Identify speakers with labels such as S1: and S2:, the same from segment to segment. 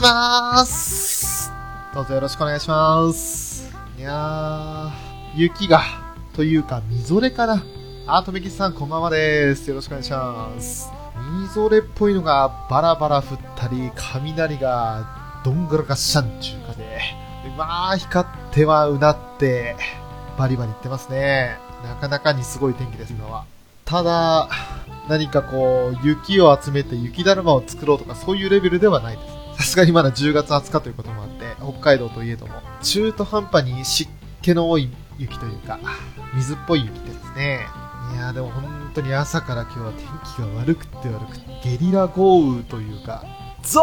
S1: し
S2: ますどうぞよろしくお願いします。いやー、雪が、というか、みぞれかな。あとめきさん、こんばんはです。よろしくお願いします。みぞれっぽいのがバラバラ降ったり、雷がどんぐらがっしゃんちゅうかで、でまあ、光ってはうなって、バリバリいってますね。なかなかにすごい天気です、今は。ただ、何かこう、雪を集めて雪だるまを作ろうとか、そういうレベルではないです。さすがにまだ10月20日ということもあって、北海道といえども、中途半端に湿気の多い雪というか、水っぽい雪ですね。いやーでも本当に朝から今日は天気が悪くて悪くて、ゲリラ豪雨というか、ザ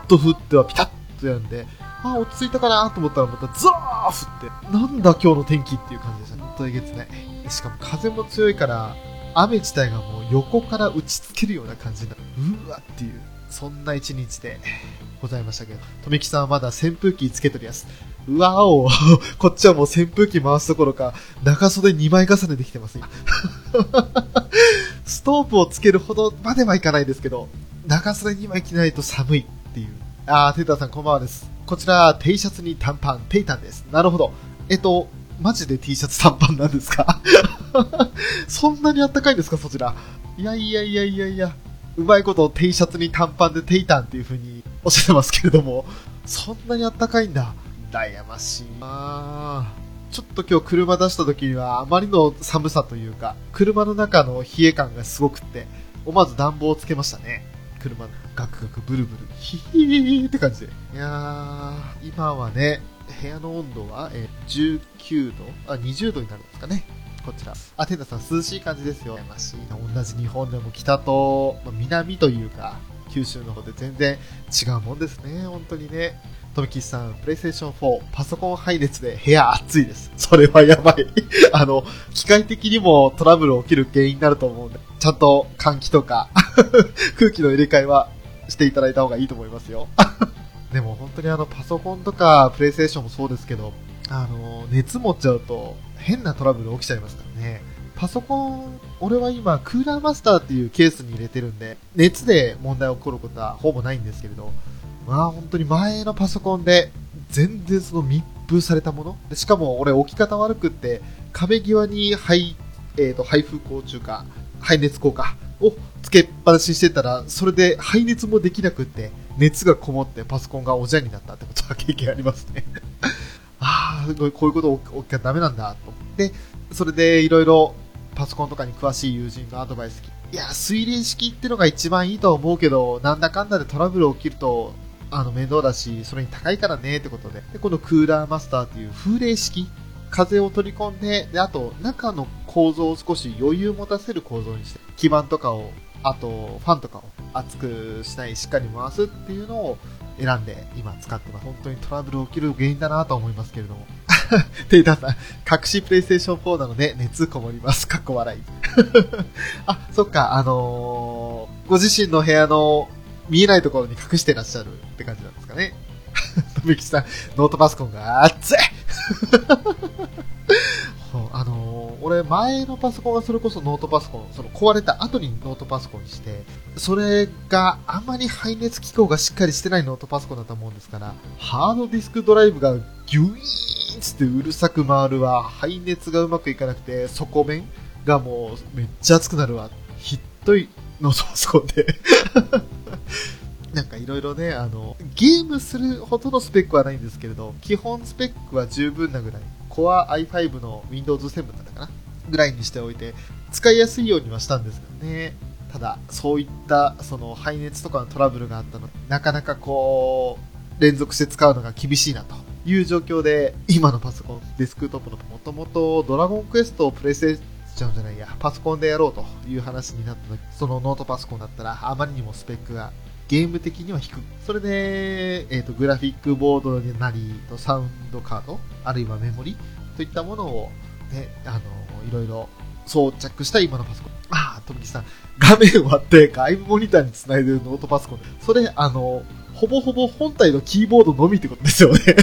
S2: ーッと降ってはピタッとやんで、あー落ち着いたかなと思ったらまたザーッ降って、なんだ今日の天気っていう感じでした。本当えげつない。しかも風も強いから、雨自体がもう横から打ちつけるような感じになる。うわっていう、そんな一日でございましたけど、とめきさんはまだ扇風機つけとるやつ。うわお こっちはもう扇風機回すところか、長袖2枚重ねできてます。ストーブをつけるほどまではいかないですけど、長袖2枚着ないと寒いっていう。あー、テイタンさんこんばんはです。こちら、T シャツに短パン、テイタンです。なるほど。えっと、マジで T シャツ短パンなんですか？そんなにあったかいんですかそちら？いやいやいやいやいや。うまいこと T シャツに短パンでテイタンっていう風におっしゃってますけれども、そんなにあったかいんだ。羨ましいなちょっと今日車出した時にはあまりの寒さというか、車の中の冷え感がすごくって、思わず暖房をつけましたね。車のガクガクブルブル、ヒヒーって感じで。いやー、今はね、部屋の温度は、え19度あ、20度になるんですかね。こちら。あ、テンダさん涼しい感じですよ。ましいな。同じ日本でも北と、まあ南というか、九州の方で全然違うもんですね。本当にね。とみきさん、プレイステーション4、パソコン配熱で部屋暑いです。それはやばい。あの、機械的にもトラブル起きる原因になると思うんで、ちゃんと換気とか、空気の入れ替えはしていただいた方がいいと思いますよ。でも本当にあの、パソコンとかプレイステーションもそうですけど、あの、熱持っちゃうと変なトラブル起きちゃいますからね。パソコン、俺は今、クーラーマスターっていうケースに入れてるんで、熱で問題起こることはほぼないんですけれど、まあ本当に前のパソコンで全然その密封されたものでしかも俺置き方悪くって壁際に排,、えー、と排風口中か排熱口かをつけっぱなししてたらそれで排熱もできなくって熱がこもってパソコンがおじゃになったってことは経験ありますねああこういうこと起きたらダメなんだと思ってそれでいろいろパソコンとかに詳しい友人のアドバイスいや水冷式ってのが一番いいと思うけどなんだかんだでトラブル起きるとあの面倒だし、それに高いからねってことで、でこのクーラーマスターという風冷式、風を取り込んで、で、あと中の構造を少し余裕持たせる構造にして、基板とかを、あとファンとかを熱くしない、しっかり回すっていうのを選んで今使ってます。本当にトラブル起きる原因だなと思いますけれども。テイタさん、隠しプレイステーション4なので熱こもります。かっこ笑い。あ、そっか、あのー、ご自身の部屋の見えないところに隠してらっしゃるって感じなんですかね。とめきさん、ノートパソコンが熱い あのー俺前のパソコンがそれこそノートパソコン、その壊れた後にノートパソコンにして、それがあまり排熱機構がしっかりしてないノートパソコンだと思うんですから、ハードディスクドライブがギュイーンつってうるさく回るわ、排熱がうまくいかなくて、底面がもうめっちゃ熱くなるわ、ひっどいノートパソコンで。なんかいろいろね、あの、ゲームするほどのスペックはないんですけれど、基本スペックは十分なぐらい、Core i5 の Windows 7だったかな？ぐらいにしておいて、使いやすいようにはしたんですけどね。ただ、そういった、その、排熱とかのトラブルがあったので、なかなかこう、連続して使うのが厳しいなという状況で、今のパソコン、デスクトップのもともとドラゴンクエストをプレイステーちゃうんじゃないや、パソコンでやろうという話になった時、そのノートパソコンだったら、あまりにもスペックがゲーム的には低く。それで、えっ、と、グラフィックボードになり、サウンドカード、あるいはメモリといったものを、ね、あの、いろいろ装着した今のパソコン。ああ、とみきさん、画面割って外部モニターにつないでるノートパソコン。それ、あの、ほぼほぼ本体のキーボードのみってことですよね。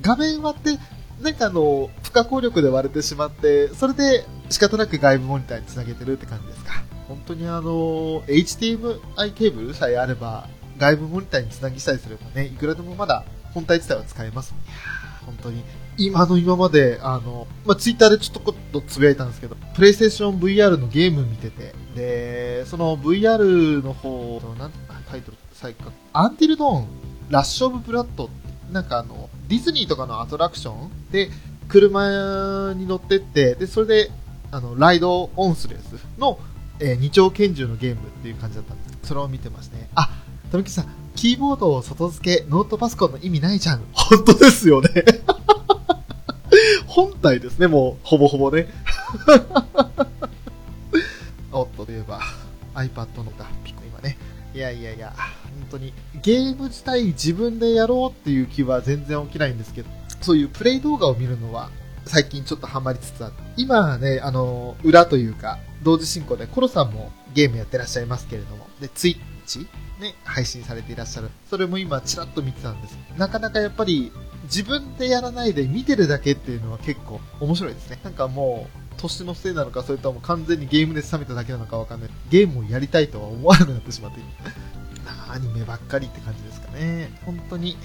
S2: 画面割って、なんかあの、不可抗力で割れてしまって、それで仕方なく外部モニターにつなげてるって感じですか。本当にあの、HDMI ケーブルさえあれば、外部モニターにつなぎしたりすればね、いくらでもまだ本体自体は使えます。いや本当に。今の今まで、あの、まあ、ツイッターでちょっとこっとつぶやいたんですけど、プレイステーション VR のゲーム見てて、で、その VR の方の、なんタイトル、最下、アンティルドーン、ラッシュオブブラッドなんかあの、ディズニーとかのアトラクションで、車に乗ってって、で、それで、あの、ライドオンするやつの、えー二丁拳銃のゲームっていう感じだったんです。それを見てますね。あ、とみきさん、キーボードを外付け、ノートパソコンの意味ないじゃん。本当ですよね。本体ですね、もう、ほぼほぼね。おっと、といえば、iPad のが、ピコ今ね。いやいやいや、本当に、ゲーム自体自分でやろうっていう気は全然起きないんですけど、そういうプレイ動画を見るのは、最近ちょっとハマりつつあって、今ね、あの、裏というか、同時進行でコロさんもゲームやってらっしゃいますけれども、で、ツイッチね、配信されていらっしゃる。それも今ちらっと見てたんです。なかなかやっぱり自分でやらないで見てるだけっていうのは結構面白いですね。なんかもう、年のせいなのか、それとも完全にゲームで冷めただけなのかわかんない。ゲームをやりたいとは思わなくなってしまっている。アニメばっかりって感じですかね。本当に、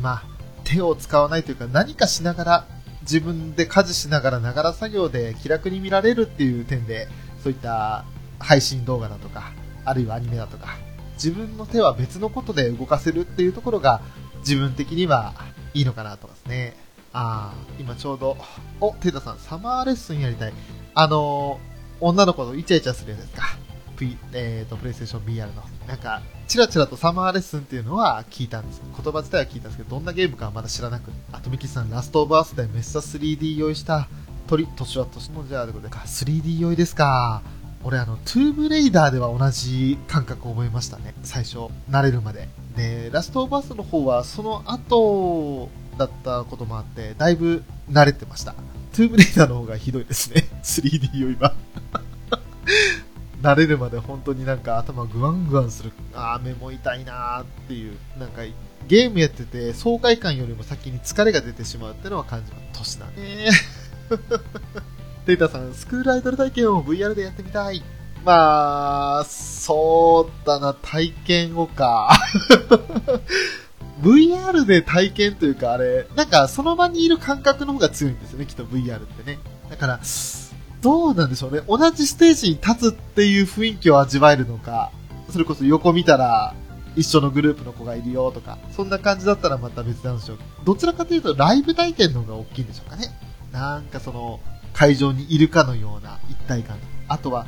S2: まあ、手を使わないというか何かしながら、自分で家事しながらながら作業で気楽に見られるっていう点で、そういった配信動画だとか、あるいはアニメだとか、自分の手は別のことで動かせるっていうところが、自分的にはいいのかなと思いますね。ああ、今ちょうど、お、テータさん、サマーレッスンやりたい。あのー、女の子とイチャイチャするやつですか。P、えーと、プレイステーション VR の。なんか、チラチラとサマーレッスンっていうのは聞いたんです。言葉自体は聞いたんですけど、どんなゲームかはまだ知らなくあと、ミキさん、ラストオブアスでめっさ 3D 酔いしたとり、年は年もじゃあ、ということで、3D 酔いですか。俺、あの、トゥームレイダーでは同じ感覚を覚えましたね。最初、慣れるまで。で、ラストオブアスの方は、その後だったこともあって、だいぶ慣れてました。トゥームレイダーの方がひどいですね。3D 酔いは。慣れるまで本当になんか頭グワングワンする。あー、目も痛いなーっていう。なんか、ゲームやってて爽快感よりも先に疲れが出てしまうっていうのは感じます。年だね。テイタさん、スクールアイドル体験を VR でやってみたい。まあ、そうだな、体験をか。VR で体験というか、あれ、なんかその場にいる感覚の方が強いんですよね、きっと VR ってね。だから、どうなんでしょうね。同じステージに立つっていう雰囲気を味わえるのか、それこそ横見たら、一緒のグループの子がいるよとか、そんな感じだったらまた別なんでしょう。どちらかというとライブ体験の方が大きいんでしょうかね。なんかその、会場にいるかのような一体感。あとは、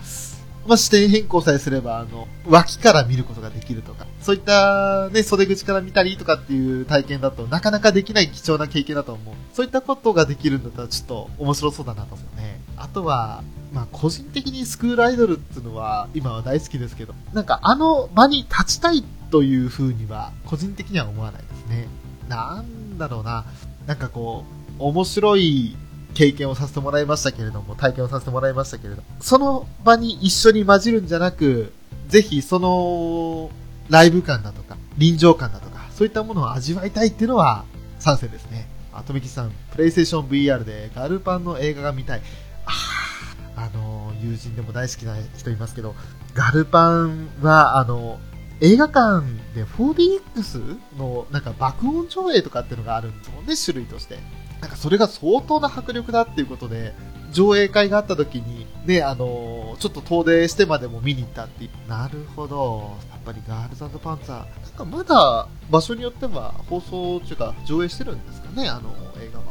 S2: まあ、視点変更さえすれば、あの、脇から見ることができるとか、そういったね、袖口から見たりとかっていう体験だとなかなかできない貴重な経験だと思う。そういったことができるんだったらちょっと面白そうだなと思うね。あとは、まあ、個人的にスクールアイドルっていうのは今は大好きですけど、なんかあの場に立ちたいという風には個人的には思わないですね。なんだろうな。なんかこう、面白い経験をさせてもらいましたけれども、体験をさせてもらいましたけれども、その場に一緒に混じるんじゃなく、ぜひそのライブ感だとか、臨場感だとか、そういったものを味わいたいっていうのは賛成ですね。あとみきさん、プレイステーション VR でガルパンの映画が見たい。あーあの、友人でも大好きな人いますけど、ガルパンは、あの、映画館で 4DX のなんか爆音上映とかっていうのがあるんですもんね、種類として。なんかそれが相当な迫力だっていうことで、上映会があった時に、ね、あのーちょっと遠出してまでも見に行ったっていう。なるほど。やっぱりガールズパンツァー。なんかまだ場所によっては放送っていうか上映してるんですかね、あの映画は。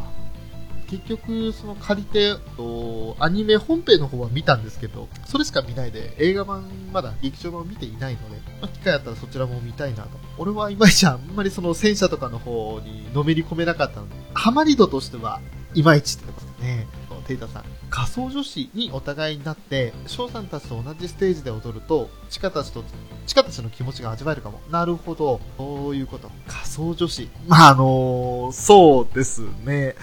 S2: 結局、その借りて、とアニメ本編の方は見たんですけど、それしか見ないで、映画版まだ劇場版を見ていないので、まあ、機会あったらそちらも見たいなと。俺はいまいちあんまりその戦車とかの方にのめり込めなかったので、ハマり度としてはいまいちってことですね。テイタさん。仮想女子にお互いになって、翔さんたちと同じステージで踊ると、チカたちと、チカたちの気持ちが味わえるかも。なるほど。そういうこと。仮想女子。まあ、あのーそうですね。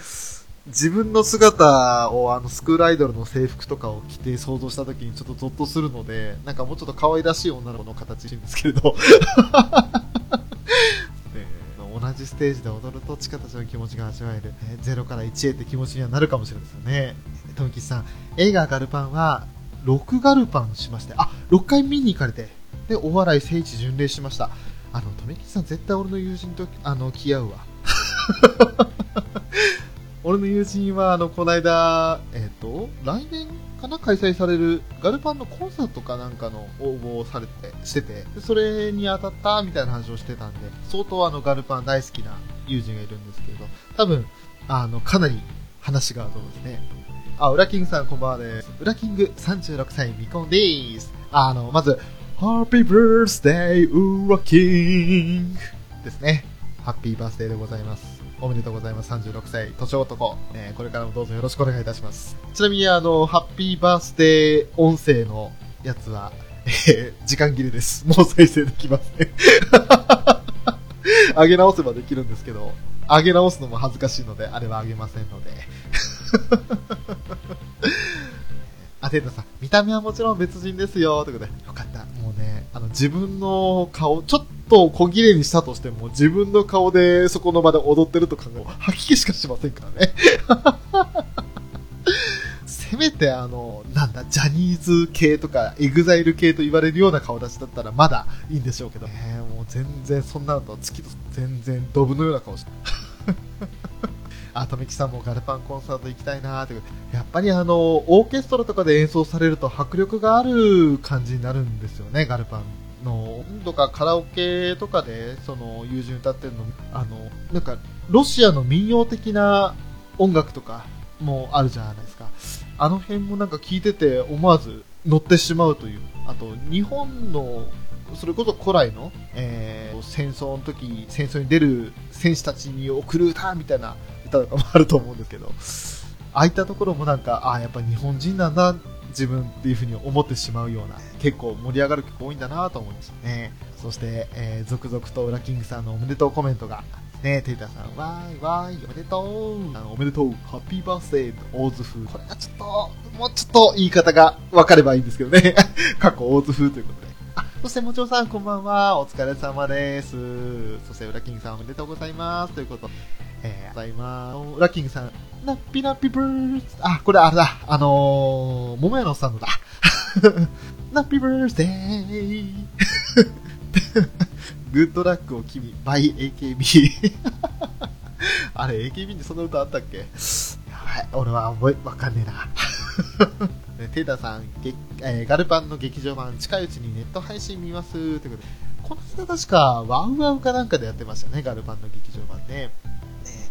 S2: 自分の姿をあのスクールアイドルの制服とかを着て想像した時にちょっとゾッとするので、なんかもうちょっと可愛らしい女の子の形してるんですけれど。同じステージで踊るとチカたちの気持ちが味わえる、ね0から1へって気持ちにはなるかもしれないですよね富吉さん映画ガルパンは6ガルパンしましてあ6回見に行かれて。でお笑い聖地巡礼しました。あの富吉さん絶対俺の友人とあの気合うわ。俺の友人はあのこの間えっ、と来年かな開催されるガルパンのコンサートかなんかの応募をされてしててでそれに当たったみたいな話をしてたんで相当あのガルパン大好きな友人がいるんですけど多分あのかなり話が合うと思うんですね。あウラキングさんこんばんはです。ウラキング36歳未婚です。あのまず Happy Birthday ウラキングですね。ハッピーバースデーでございます。おめでとうございます。36歳、年男。えーこれからもどうぞよろしくお願いいたします。ちなみに、あの、ハッピーバースデー音声のやつは、えー時間切れです。もう再生できません。上げ直せばできるんですけど、上げ直すのも恥ずかしいので、あれは上げませんので。あ、テータさん、見た目はもちろん別人ですよ。ということで、よかった。もうね、あの、自分の顔、ちょっと小綺麗にしたとしても、自分の顔でそこの場で踊ってると考え、吐き気しかしませんからね。せめてあの、なんだ、ジャニーズ系とか、エグザイル系と言われるような顔立ちだったらまだいいんでしょうけど、えー、もう全然そんなのとは月と全然ドブのような顔して。あ、とめきさんもガルパンコンサート行きたいなーってやっぱりあの、オーケストラとかで演奏されると迫力がある感じになるんですよね、ガルパンの。とかカラオケとかで、その、友人歌ってるの、あの、なんか、ロシアの民謡的な音楽とかもあるじゃないですか。あの辺もなんか聞いてて思わず乗ってしまうという。あと、日本の、それこそ古来の、えー戦争の時、戦争に出る戦士たちに送る歌みたいな歌とかもあると思うんですけど、ああいったところもなんか、ああ、やっぱ日本人なんだ、自分っていうふうに思ってしまうような、結構盛り上がる曲多いんだなと思いましたね。そして、えー続々とウラキングさんのおめでとうコメントが、ね、テイタさん、わーいわーい、おめでとうあのおめでとうハッピーバースデー大津風。これがちょっと、もうちょっと言い方が分かればいいんですけどね。過去大津風ということで。あ、そしてもちろんさん、こんばんは。お疲れ様です。そして、ウラキングさん、おめでとうございます。ということで、えー、ございます。ウラキングさん、ナッピナッピブース。あ、これあれだ。あのー、桃屋のおっさんのだ。ナッピブースデー。グッドラックを君、by AKB。あれ、AKB にそんな歌あったっけ？やばい、俺は覚え、わかんねえな。テータさん、えーガルパンの劇場版、近いうちにネット配信見ます。ということで、この間確か、ワウワウかなんかでやってましたね、ガルパンの劇場版ね。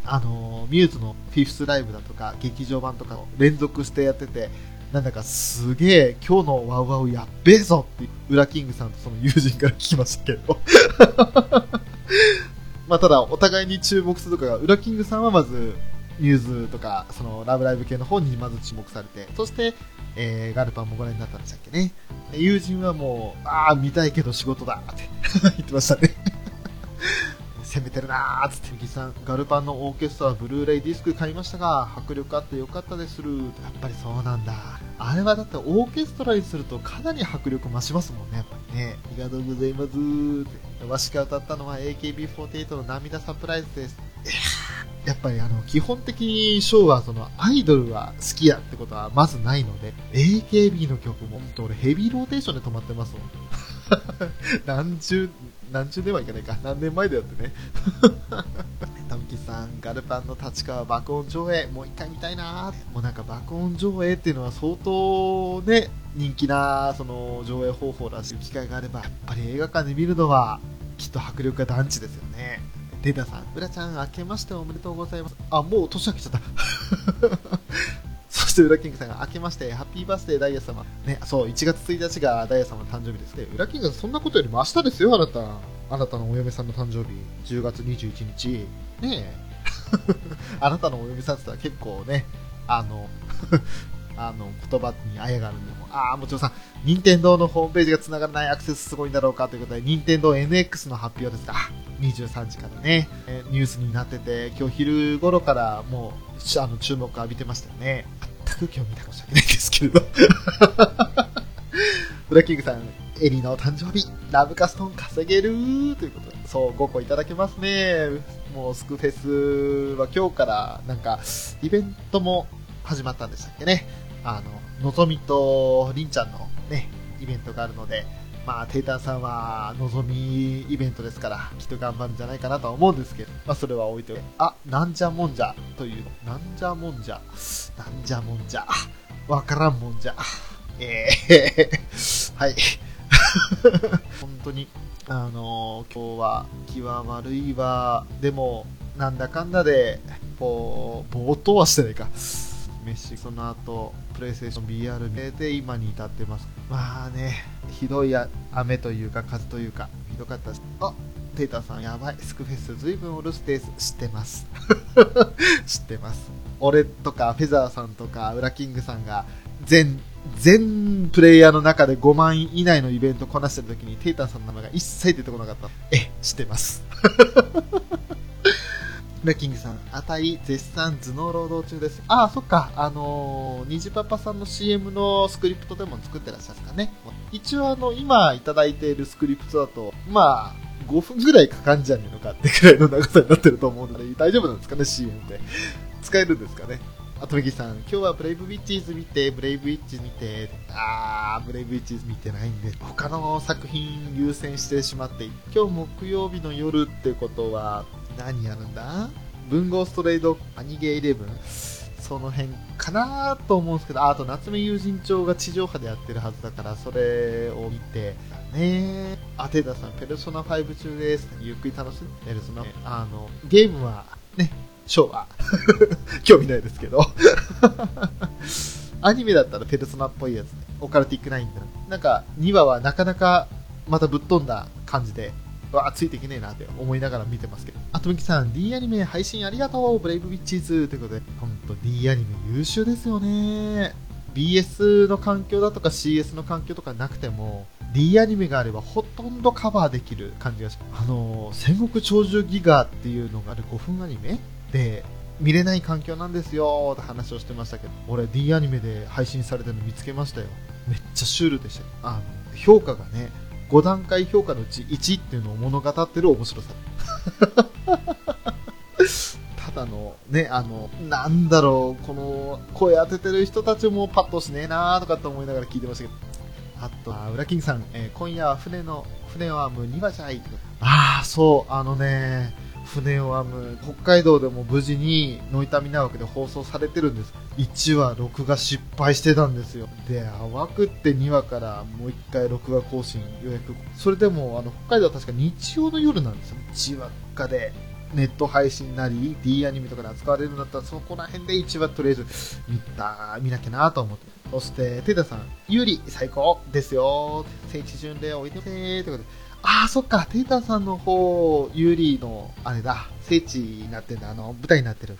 S2: あのーミューズのフィフスライブだとか、劇場版とかを連続してやってて、なんだかすげえ、今日のワウワウやっべえぞって、ウラキングさんとその友人から聞きましたけど。まあ、ただ、お互いに注目するとかが、ウラキングさんはまず、ニューズとか、その、ラブライブ系の方にまず注目されて、そして、えー、ガルパンもご覧になったんでしたっけね。友人はもう、ああ、見たいけど仕事だって 言ってましたね。攻めてるなーっつって、ミキさん、ガルパンのオーケストラ、ブルーレイディスク買いましたが、迫力あってよかったでする。やっぱりそうなんだ。あれはだってオーケストラにするとかなり迫力増しますもんね、やっぱりね。ありがとうございますって。わしが歌ったのは AKB48 の涙サプライズです。いややっぱりあの、基本的にショーはそのアイドルは好きやってことはまずないので、AKB の曲も、俺ヘビーローテーションで止まってますもん。何十、何十年はいかないか。何年前だよってね。タムキさん、ガルパンの立川爆音上映、もう一回見たいなもうなんか爆音上映っていうのは相当ね、人気な、その上映方法らしい機会があれば、やっぱり映画館で見るのは、きっと迫力が団地ですよね。データさん、浦ちゃん、明けましておめでとうございます。あ、もう年明けちゃった。そして、裏キングさんが明けまして、ハッピーバースデーダイヤ様。ね、そう、1月1日がダイヤ様の誕生日ですね。浦キングさん、そんなことよりも明日ですよ、あなた。あなたのお嫁さんの誕生日、10月21日。ねえ。あなたのお嫁さんって言ったら結構ね、あの、あの、言葉にあやがあるんで、ああ、もちろんさん、任天堂のホームページが繋がらないアクセスすごいんだろうかということで、任天堂 NX の発表ですか。23時からね、えニュースになってて、今日昼頃からもう、あの、注目浴びてましたよね。全く興味ないかもしれないんですけれど。ブラッキングさん、エリの誕生日、ラブカストン稼げるということで、そう、5個いただけますね。もうスクフェスは今日からなんか、イベントも始まったんでしたっけね。あの、のぞみとりんちゃんのね、イベントがあるので、まあ、テイタンさんは、のぞみイベントですから、きっと頑張るんじゃないかなとは思うんですけど、まあ、それは置いておいて、あ、なんじゃもんじゃという、なんじゃもんじゃ、なんじゃもんじゃ、わからんもんじゃ、えー、はい。本当に、あのー、今日は気は悪いわ、でも、なんだかんだで、こう、ぼーっとはしてないか。飯、その後、プレイステーション BR で今に至ってます。まあね、ひどい雨というか風というか、ひどかったし。あテータさんやばい。スクフェスずいぶんおるステース知ってます。知ってます。俺とかフェザーさんとかウラキングさんが全、全プレイヤーの中で5万以内のイベントこなしてる時にテータさんの名前が一切出てこなかった。え、知ってます。ラッキングさん、あたい絶賛頭脳労働中です。ああ、そっか。あのー、にじパパさんの CM のスクリプトでも作ってらっしゃるんですかね。一応あの、今いただいているスクリプトだと、まあ、5分ぐらいかかんじゃねえのかってくらいの長さになってると思うので、大丈夫なんですかね、CM で。使えるんですかね。あとめぎさん、今日はブレイブウィッチーズ見て、ブレイブウィッチ見て、あー、ブレイブウィッチーズ見てないんで、他の作品優先してしまって、今日木曜日の夜ってことは、何やるんだ？文豪ストレートアニゲーイレブン？その辺かなと思うんですけど、あと夏目友人帳が地上波でやってるはずだから、それを見て、ねあ、テータさん、ペルソナ5中です。ゆっくり楽しんで、ペルソナ、あの、ゲームは、ね、昭和。興味ないですけど。アニメだったらペルソナっぽいやつ、ね、オカルティックナインだ。なんか、2話はなかなかまたぶっ飛んだ感じで、わあ、ついていけねえなって思いながら見てますけど。あとみきさん、D アニメ配信ありがとうブレイブウィッチーズということで、ほんと D アニメ優秀ですよね。BS の環境だとか CS の環境とかなくても、D アニメがあればほとんどカバーできる感じがします。あの、戦国長寿ギガっていうのがある5分アニメで、見れない環境なんですよって話をしてましたけど、俺 D アニメで配信されてるの見つけましたよ。めっちゃシュールでしたあの、評価がね、5段階評価のうち1っていうのを物語ってる面白さ。ただの、ね、あの、なんだろう、この、声当ててる人たちもパッとしねえなーとかって思いながら聞いてましたけど。あと、あ裏キングさん、えー、今夜は船の、船を編む2話じゃい。ああ、そう、あのね、船を編む北海道でも無事にノイタミナ枠で放送されてるんです。1話録画失敗してたんですよ。で淡くって2話からもう1回録画更新予約。それでもあの北海道は確か日曜の夜なんですよ。1話かでネット配信なり D アニメとかで扱われるんだったらそこら辺で1話とりあえず見た見なきゃなと思って。そしてテータさんユーリ最高ですよ。聖地巡礼おいでてということでああ、そっか、テータさんの方、ユーリーの、あれだ、聖地になってんだ、あの、舞台になってる。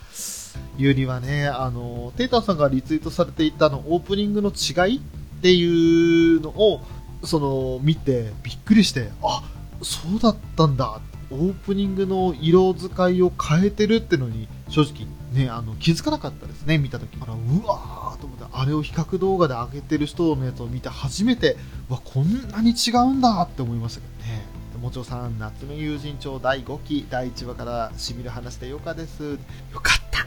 S2: ユーリーはね、あの、テータさんがリツイートされていたの、オープニングの違いっていうのを、その、見て、びっくりして、あ、そうだったんだ。オープニングの色使いを変えてるってのに、正直、ね、あの、気づかなかったですね、見たとき。あら、うわーと思って、あれを比較動画で上げてる人のやつを見て初めて、わ、こんなに違うんだって思いましたけ。もちろさん、夏目友人帳第5期、第1話からしみる話でよかです。よかった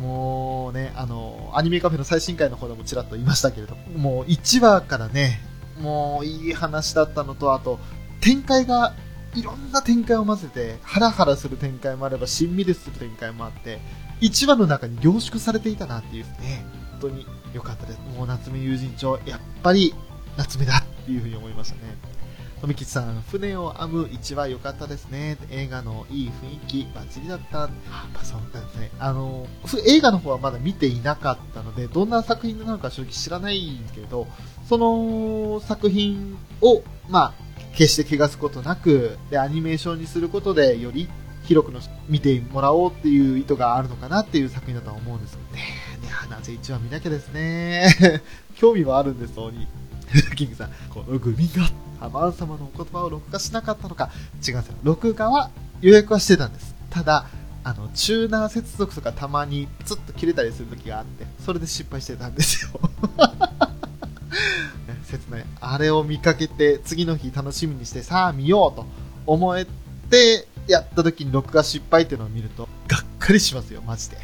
S2: もうね、あの、アニメカフェの最新回の方でもちらっと言いましたけれども、もう1話からね、もういい話だったのと、あと、展開が、いろんな展開を混ぜて、ハラハラする展開もあれば、しんみりする展開もあって、1話の中に凝縮されていたなっていうね、本当に良かったです。もう夏目友人帳、やっぱり夏目だっていうふうに思いましたね。富吉さん、船を編む1話良かったですね。映画のいい雰囲気、バッチリだった。あ、やっぱそうですね。あの、映画の方はまだ見ていなかったので、どんな作品なのか正直知らないんですけど、その作品を、まあ、決して怪我すことなく、で、アニメーションにすることで、より広くの見てもらおうっていう意図があるのかなっていう作品だとは思うんですよね。ねなぜ1話見なきゃですね。興味はあるんです、そうに。キングさん、このグミが、ハマン様のお言葉を録画しなかったのか、違うんですよ。録画は予約はしてたんです。ただ、あの、チューナー接続とかたまにプツッと切れたりする時があって、それで失敗してたんですよ。ね切ない。あれを見かけて、次の日楽しみにして、さあ見ようと思えて、やった時に録画失敗っていうのを見ると、がっかりしますよ、マジで。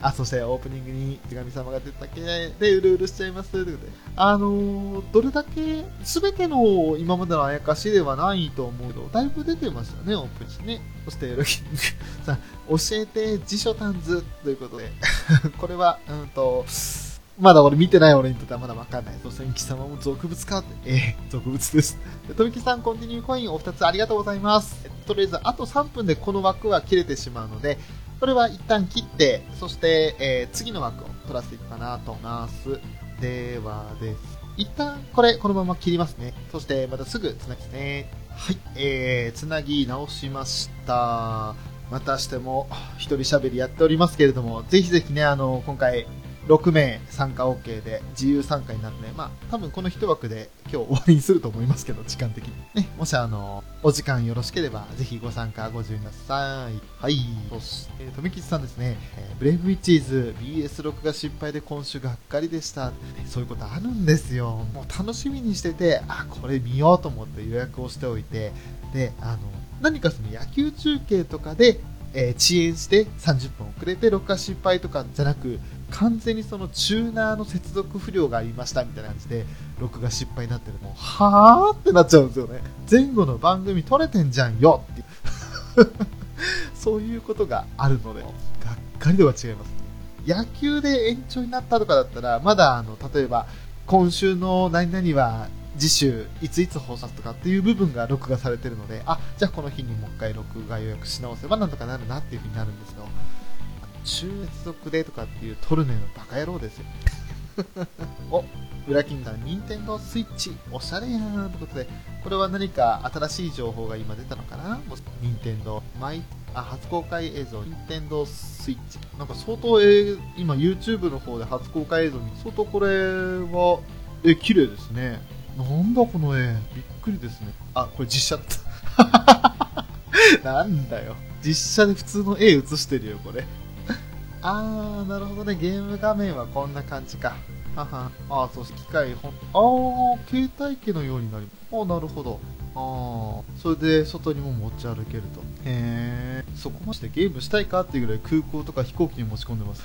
S2: あ、そしてオープニングに手紙様が出たけ？でうるうるしちゃいますということで。あのー、どれだけ全ての今までのあやかしではないと思うけど、だいぶ出てましたね、オープニングね。そして、ロキングさん、教えて辞書タンズということで、これは、うんと、まだ俺見てない俺にとってはまだわかんない。そして、貴様も俗物か。ええ俗物です。富木さん、コンティニューコインお二つありがとうございます。とりあえず、あと3分でこの枠は切れてしまうので、これは一旦切って、そして、えー次の枠を取らせていくかなと思います。ではです。一旦これ、このまま切りますね。そして、またすぐつなぎますね。はい、えー、つなぎ直しました。またしても、一人喋りやっておりますけれども、ぜひぜひね、あの、今回、6名参加 OK で自由参加になるので、まあ、多分この一枠で今日終わりにすると思いますけど、時間的に。ね、もしあの、お時間よろしければ、ぜひご参加ご自由なさい。はい。そして、富吉さんですね、えーブレイブウィッチーズ BS 録画失敗で今週がっかりでした。そういうことあるんですよ。もう楽しみにしてて、あ、これ見ようと思って予約をしておいて、で、あの、何かその野球中継とかで、えー遅延して30分遅れて録画失敗とかじゃなく、完全にそのチューナーの接続不良がありましたみたいな感じで、録画失敗になってるもう、はーってなっちゃうんですよね。前後の番組撮れてんじゃんよっていう。そういうことがあるので、がっかり度は違いますね。野球で延長になったとかだったら、まだあの、例えば、今週の何々は次週いついつ放送とかっていう部分が録画されてるので、あ、じゃあこの日にもう一回録画予約し直せばなんとかなるなっていうふうになるんです、中接続でとかっていうトルネのバカ野郎ですよ。お、裏金さん、任天堂スイッチ、おしゃれやんということで、これは何か新しい情報が今出たのかな？任天堂マイあ初公開映像、任天堂スイッチ。なんか相当、えー今 YouTube の方で初公開映像に、相当これは、え、綺麗ですね。なんだこの絵。びっくりですね。あ、これ実写だった。なんだよ。実写で普通の絵映してるよ、これ。あー、なるほどね。ゲーム画面はこんな感じか。はは。あー、そして機械ほん、あー、携帯機のようになります。あー、なるほど。あー、それで外にも持ち歩けると。へー。そこまでゲームしたいかっていうぐらい空港とか飛行機に持ち込んでます。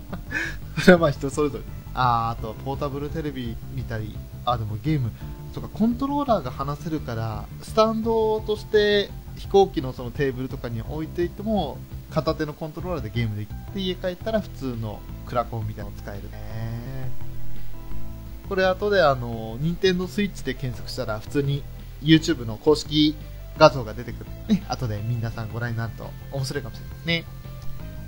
S2: それはまあ人それぞれ。あー、あとはポータブルテレビ見たり。あ、でもゲーム、とかコントローラーが離せるから、スタンドとして飛行機のそのテーブルとかに置いていっても、片手のコントローラーでゲームできて、家帰ったら普通のクラコンみたいなの使えるね。これ後であの、任天堂スイッチで検索したら普通に YouTube の公式画像が出てくる。ね、後で皆さんご覧になると面白いかもしれないですね。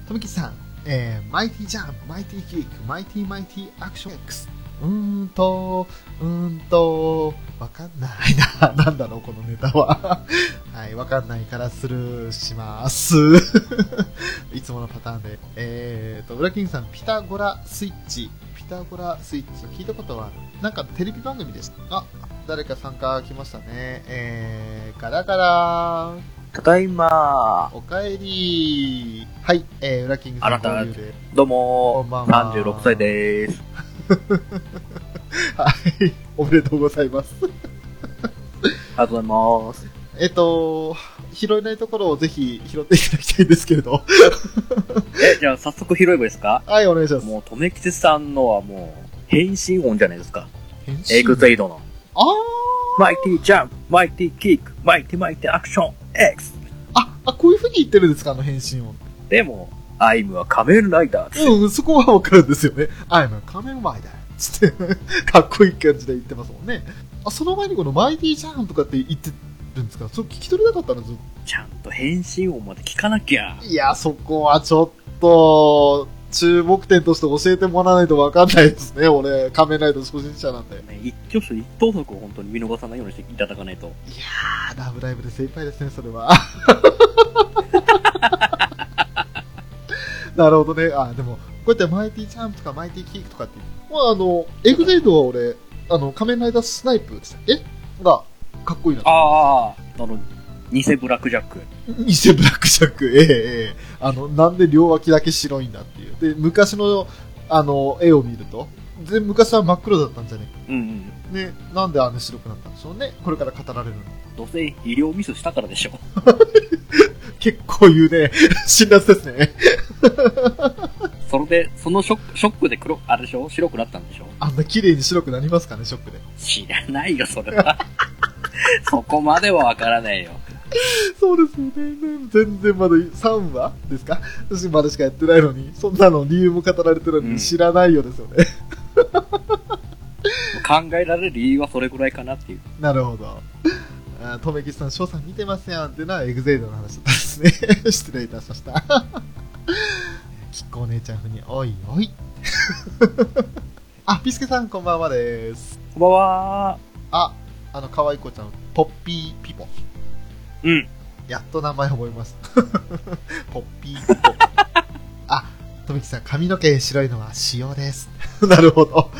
S2: とみきさん、えー、マイティジャンプ、マイティキック、マイティマイティアクション X。うーんと、うーんと、わかんないな。なんだろう、このネタは。はい、わかんないからスルーします。いつものパターンで。えーと、ウラキングさん、ピタゴラスイッチ。ピタゴラスイッチ。聞いたことはある。なんかテレビ番組です。あ、誰か参加来ましたね。えー、ガラガラ
S3: ただいま
S2: おかえりはい、えー、ウラキングさん
S3: あなた。どうも
S2: こんばんは
S3: 36歳でーす。
S2: はい、おめでとうございます。
S3: ありがとうございます。
S2: えっと、拾えないところをぜひ拾っていただきたいんですけれど。
S3: え、じゃあ早速拾えばいいですか？
S2: はい、お願いします。
S3: もう、とめきちさんのはもう、変身音じゃないですか。エグゼイドの。
S2: あ
S3: マイティジャンプ、マイティキック、マイティマイティアクション X。
S2: ーあ、あ、こういう風に言ってるんですか、あの返信を。
S3: でも、アイムは仮面ライダーです。
S2: うん、そこはわかるんですよね。I'm a 仮面ライダー。つって、かっこいい感じで言ってますもんね。あ、その前にこのマイティジャンとかって言ってるんですか？そう聞き取れなかったの？ずっ
S3: ちゃんと変身音まで聞かなきゃ。
S2: と。いや、そこはちょっと、注目点として教えてもらわないとわかんないですね、俺。仮面ライダー初心者なんで。い
S3: ね、一挙手一投足を本当に見逃さないようにしていただかないと。
S2: やー、ラブライブで精一杯ですね、それは。なるほどね。あ、でも、こうやってマイティチャンプとかマイティキークとかってまあ、あの、エグゼイドは俺、あの、仮面ライダースナイプでしたっけ？が、かっこいいな。
S3: ああ、あの、偽ブラックジャック。
S2: 偽ブラックジャック、ええええあの、なんで両脇だけ白いんだっていう。で、昔の、あの、絵を見ると、で、昔は真っ黒だったんじゃね？
S3: うんうん。
S2: ね、なんであんな白くなったんでしょうね？これから語られるの。
S3: どうせ医療ミスしたからでしょ。
S2: 結構言うね。辛辣ですね。
S3: それで、そのショック、ショックで黒、あれでしょ？白くなったんでしょ？
S2: あんな綺麗に白くなりますかね、ショックで。
S3: 知らないよ、それは。そこまではわからないよ。
S2: そうですよね。全然まだ3話ですか？私までしかやってないのに、そんなの理由も語られてるの
S3: うん
S2: に知らないようですよね。
S3: 考えられる理由はそれぐらいかなっていう。
S2: なるほど。あとめきさん、翔さん見てますやんっていうのはエグゼイドの話だったんですね。失礼いたしました。きっこお姉ちゃんふに、おいおい。あ、ピスケさんこんばんはです。
S3: こんばんは
S2: あ、あの、可愛い子ちゃん、ポッピーピポ。
S3: うん。
S2: やっと名前覚えます。ポッピーピポ。あ、とめきさん、髪の毛白いのは塩です。なるほど。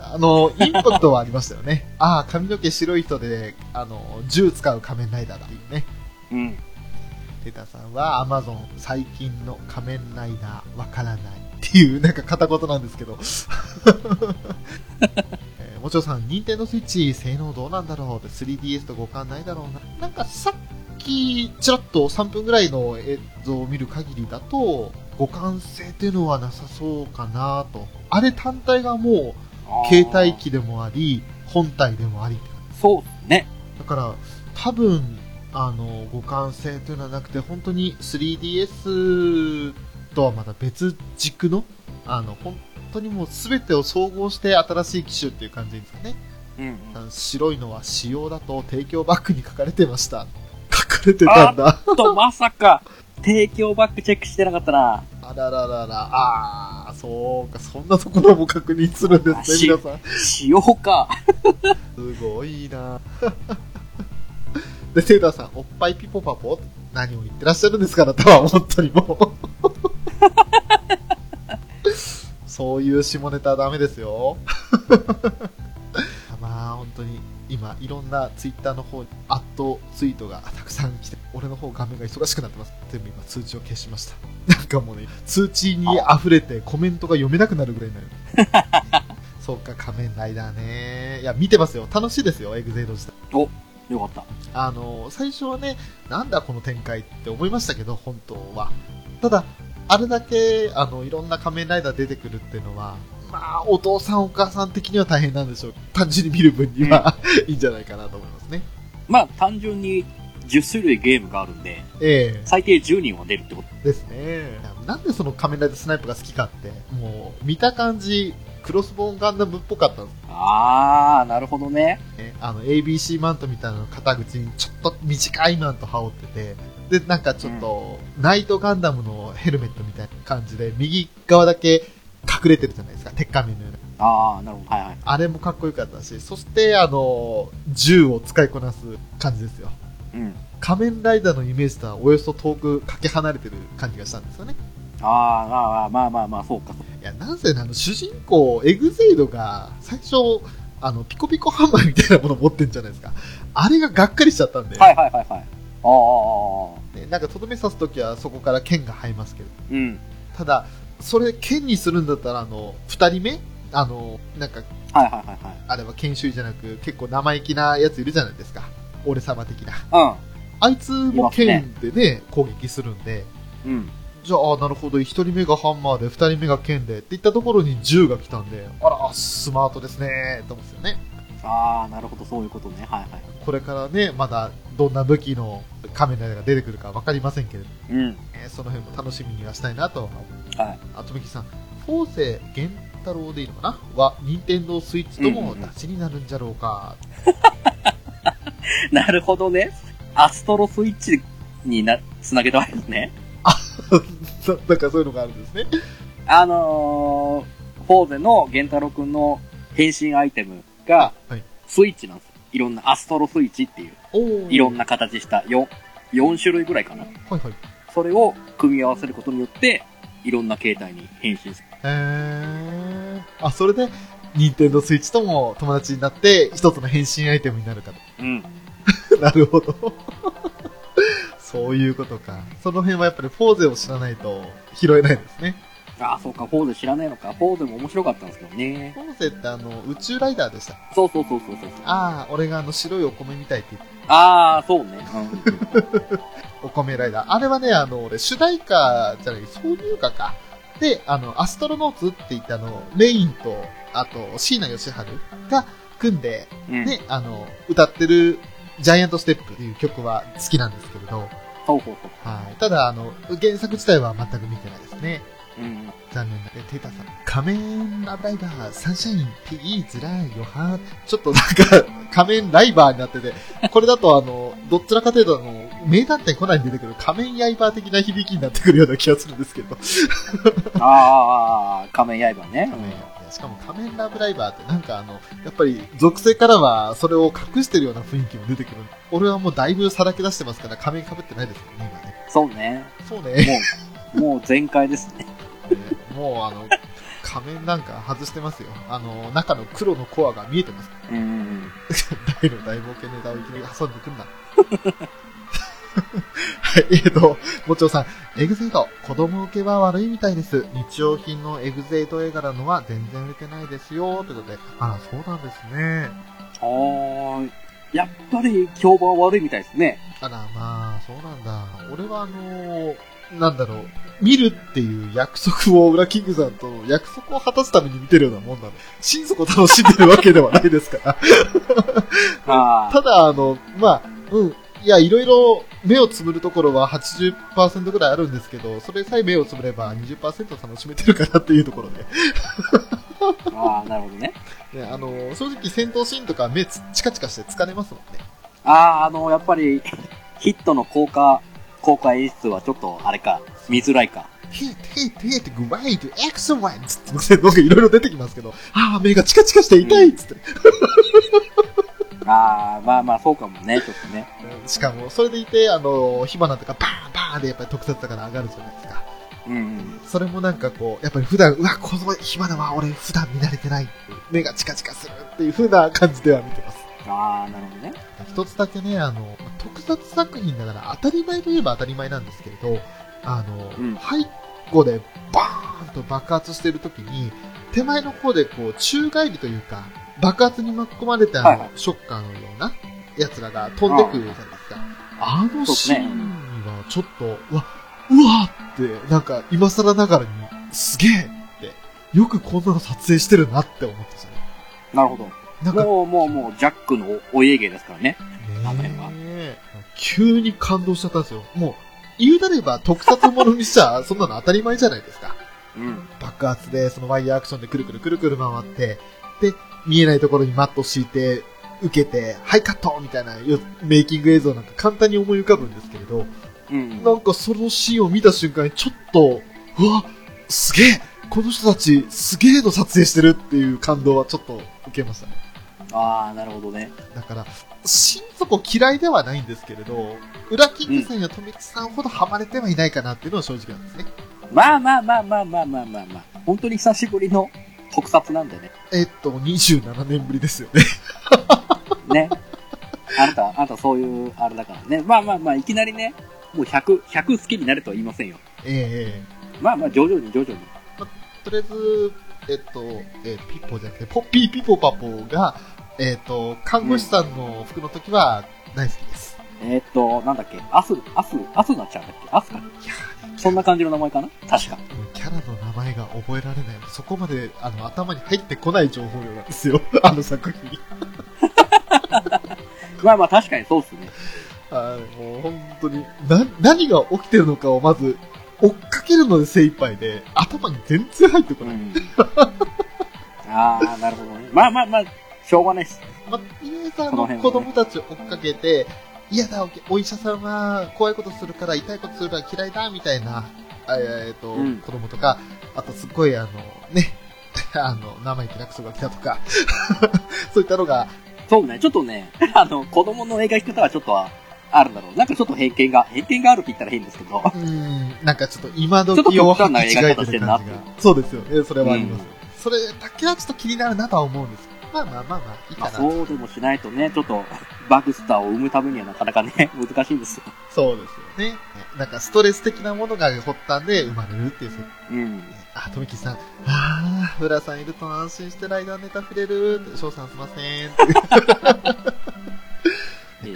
S2: あの、インパクトはありましたよね。ああ、髪の毛白い人で、あの、銃使う仮面ライダーだっていうね。
S3: うん。
S2: テタさんは Amazon 最近の仮面ライダーわからないっていうなんか片言なんですけど。えーもちろんさん、任天堂スイッチ性能どうなんだろうって 3DS と互換ないだろうな。なんかさっき、ちらっと3分ぐらいの映像を見る限りだと、互換性っていうのはなさそうかなと。あれ単体がもう、携帯機でもあり、本体でもありって感じ
S3: そうね。
S2: だから、多分、あの、互換性というのはなくて、本当に 3DS とはまた別軸の、あの、本当にもう全てを総合して新しい機種っていう感じですかね。
S3: うん、うん。
S2: 白いのは仕様だと提供バッグに書かれてました。書かれてたんだ。
S3: と、まさか、提供バッグチェックしてなかったな。
S2: あらららら、あー、そうか、そんなところも確認するんですね、皆さん。
S3: しようか。
S2: すごいなで、セーターさん、おっぱいピポパポ？何を言ってらっしゃるんですか？あなたは、本当にもう。そういう下ネタはダメですよ。まあ、本当に、今、いろんなツイッターの方に、アットツイートがたくさん来て、俺の方画面が忙しくなってます。全部今通知を消しました。なんかもうね、通知に溢れてコメントが読めなくなるぐらいになる。そうか、仮面ライダーね。いや、見てますよ。楽しいですよ、エグゼイド自体。
S3: よかった。
S2: あの、最初はね、なんだこの展開って思いましたけど、本当は。ただ、あれだけ、あの、いろんな仮面ライダー出てくるっていうのは、まあ、お父さんお母さん的には大変なんでしょう。単純に見る分には、いいんじゃないかなと思いますね。
S3: まあ、単純に10種類ゲームがあるんで、
S2: ええ
S3: 最低10人は出るってこと。
S2: ですね。なんでその仮面ライダースナイプが好きかって、もう、見た感じ、クロスボーンガンダムっぽかったんです
S3: あー、なるほどね。
S2: ね。あの、ABC マントみたいなの肩口にちょっと短いマント羽織ってて、で、なんかちょっと、ナイトガンダムのヘルメットみたいな感じで、右側だけ隠れてるじゃないですか、鉄仮面のような。
S3: あー、なるほど。はいはい。
S2: あれもかっこよかったし、そして、あの、銃を使いこなす感じですよ。
S3: うん。
S2: 仮面ライダーのイメージとはおよそ遠くかけ離れてる感じがしたんですよね。
S3: あー、あーまあまあまあ、そうか。
S2: いや、なんせね、あの、主人公、エグゼイドが、最初、あの、ピコピコハンマーみたいなもの持ってんじゃないですか。あれががっかりしちゃったんで、
S3: はいはいはいはい。あーあー、あー
S2: ねなんかとどめ刺すときはそこから剣が生えますけど、
S3: うん。
S2: ただ、それ剣にするんだったら、あの、二人目？あの、なんか、
S3: はいはいはいはい。
S2: あれは研修医じゃなく、結構生意気なやついるじゃないですか。俺様的な。
S3: うん。
S2: あいつも剣でね、攻撃するんで、
S3: うん。
S2: じゃあ、あなるほど、一人目がハンマーで、二人目が剣で、っていったところに銃が来たんで、あら、スマートですね、と思うんですよね。
S3: あー、なるほど、そういうことね。はいはい。
S2: これからね、まだどんな武器の仮面ラが出てくるかわかりませんけれど、
S3: うん。
S2: えーその辺も楽しみにはしたいなと。
S3: はい。
S2: あとめきさん、フォーセ源太郎でいいのかな？は、任天堂スイッチとも出しになるんじゃろうか。
S3: なるほどね。アストロスイッチにな、つなげたわけですね。
S2: ななんかそういうのがあるんですね。
S3: あのー、フォーゼの玄太郎くんの変身アイテムが、
S2: はい。
S3: スイッチなんですよ。いろんなアストロスイッチっていう、いろんな形した4、4種類ぐらいかな。
S2: はいはい。
S3: それを組み合わせることによって、いろんな形態に変身する。
S2: へー。あ、それで、ニンテンドースイッチとも友達になって、一つの変身アイテムになるか
S3: うん。
S2: と。なるほど。そういうことか。その辺はやっぱりフォーゼを知らないと拾えないですね。
S3: ああ、そうか、フォーゼ知らないのか。フォーゼも面白かったんですけどね。
S2: フォーゼってあの、宇宙ライダーでした。
S3: そうそうそうそうそう。
S2: ああ、俺があの白いお米みたいって言って
S3: ああ、そうね。
S2: お米ライダー。あれはね、あの、俺、主題歌じゃない、挿入歌か。で、あの、アストロノーツって言ってあの、メインと、あと、椎名義治が組んで、
S3: うん。うん。
S2: ね、あの、歌ってる、ジャイアントステップっていう曲は好きなんですけれど、
S3: そうそうそ
S2: はい。ただ、あの、原作自体は全く見てないですね。
S3: う。うん。
S2: 残念だね。テータさん。仮面ライダー、サンシャイン、ピーズライ、ヨハン。ちょっとなんか、仮面ライバーになってて、これだとあの、どちらかというとあの、名探偵コナンに出てくる仮面刃的な響きになってくるような気がするんですけど。
S3: ああ、仮面刃ね。
S2: しかも仮面ラブライバーってなんかあの、やっぱり属性からはそれを隠してるような雰囲気も出てくる。俺はもうだいぶさらけ出してますから仮面被ってないですよね、今ね。
S3: そうね。
S2: そうね。
S3: もう、もう全開ですね。
S2: もうあの、仮面なんか外してますよ。あの、中の黒のコアが見えてます。
S3: うん。
S2: 大の大冒険ネタをいきなり挟んでくんな。はい、えーと、もちろさん、エグゼイド、子供受けは悪いみたいです。日用品のエグゼイド映画なのは全然売れてないですよ。ということで、あら、そうなんですね。
S3: あー、やっぱり評判悪いみたいですね。
S2: あら、まあ、そうなんだ。俺はあのーなんだろう、見るっていう約束を、裏キングさんと約束を果たすために見てるようなもんなの。心底楽しんでるわけではないですから。
S3: あ
S2: ただ、あの、まあ、うん。いや、いろいろ目をつぶるところは80%ぐらいあるんですけど、それさえ目をつぶれば20%楽しめてるかなっていうところで。
S3: あ、ああ、なるほどね。
S2: ね、あの、正直戦闘シーンとか目つチカチカして疲れますもんね。
S3: ああ、あの、やっぱり、ヒットの効果、効果演出はちょっと、あれか、見づらいか。
S2: ヒット、ヒット、ヒット、グワイト、エクセレンツって、なんかいろいろ出てきますけど、ああ、目がチカチカして痛いっつって。
S3: ああ、まあまあ、そうかもね、ちょっとね。
S2: しかも、それでいて、あの、火花とかバーンバーンでやっぱり特撮だから上がるじゃないですか。
S3: うんうん。
S2: それもなんかこう、やっぱり普段、うわ、この火花は俺普段見慣れてない。目がチカチカするっていう風な感じでは見てます。
S3: ああ、なるほどね。
S2: 一つだけね、あの、特撮作品だから当たり前といえば当たり前なんですけれど、あの、
S3: うん
S2: 背後でバーンと爆発してる時に、手前の方でこう、宙返りというか、爆発に巻き込まれたあの、
S3: はいはい
S2: ショッカーのような奴らが飛んでくるじゃないですか。あのシーンはちょっと、うわ、うわって、なんか今更ながらに、すげえって、よくこんなの撮影してるなって思ってたね。
S3: なるほど。
S2: なんか、
S3: もう、もう、もう、ジャックのお家芸ですからね。あの辺は
S2: 急に感動しちゃったんですよ。もう、言うなれば特撮ものにしちゃ、そんなの当たり前じゃないですか。
S3: うん。
S2: 爆発で、そのワイヤーアクションでくるくるくるくる回って、で、見えないところにマット敷いて、受けて、はいカットみたいなよメイキング映像なんか簡単に思い浮かぶんですけれど、
S3: うん。
S2: なんかそのシーンを見た瞬間にちょっと、うわ、すげえこの人たちすげえの撮影してるっていう感動はちょっと受けましたね。
S3: ああ、なるほどね。
S2: だから、心底嫌いではないんですけれど、裏キングさんや富木さんほどハマれてはいないかなっていうのは正直なんですね。
S3: まあまあまあまあまあまあまあまあ。本当に久しぶりの特撮なんでね。
S2: えっと、27年ぶりですよね。
S3: ね。あなた、あなたそういう、あれだからね。まあまあまあ、いきなりね、もう100、100好きになるとは言いませんよ。
S2: ええ
S3: まあまあ、徐々に徐々に。
S2: とりあえず、えっと、えーピッポじゃなくて、ポッピーピポパポが、えっと、看護師さんの服の時は大好きです。
S3: えーっと、なんだっけ、アス、アス、アスなっちゃうんだっけ？アスか。
S2: いや
S3: そんな感じの名前かな？確か。
S2: ーキャラの名前が覚えられない。そこまで、あの、頭に入ってこない情報量なんですよ。あの作品。
S3: まあまあ、確かにそうっすね。
S2: はい、もう本当に、な、何が起きてるのかをまず、追っかけるので精一杯で、頭に全然入ってこない。
S3: うん。ああ、なるほどね。まあまあまあ、しょうがないっす。
S2: まあ、イエさんの子供たちを追っかけて、嫌だ、おお医者さんは怖いことするから、痛いことするから嫌いだ、みたいなあえっ、と、
S3: うん
S2: 子供とか、あとすっごいあの、ね、あの、生意気なクソが来たとか、そういったのが、
S3: そうね、ちょっとね、あの、子供の描き方はちょっとはあるんだろう。なんかちょっと偏見が、偏見があるって言ったら変ですけど。
S2: うーん、なんかちょっと今時
S3: ちょっとな描き方してんな
S2: 感じが。そうですよね、それはあります。
S3: うん
S2: それだけはちょっと気になるなとは思うんですまあまあまあまあ、いいか
S3: まあ
S2: な。
S3: そうでもしないとね、ちょっと、バグスターを生むためにはなかなかね、難しいんですよ。
S2: そうですよね。なんかストレス的なものが発端で生まれるっていう
S3: うん。
S2: あ、とみきさん。あー、浦さんいると安心してライダーネタ触れる翔さんすいません。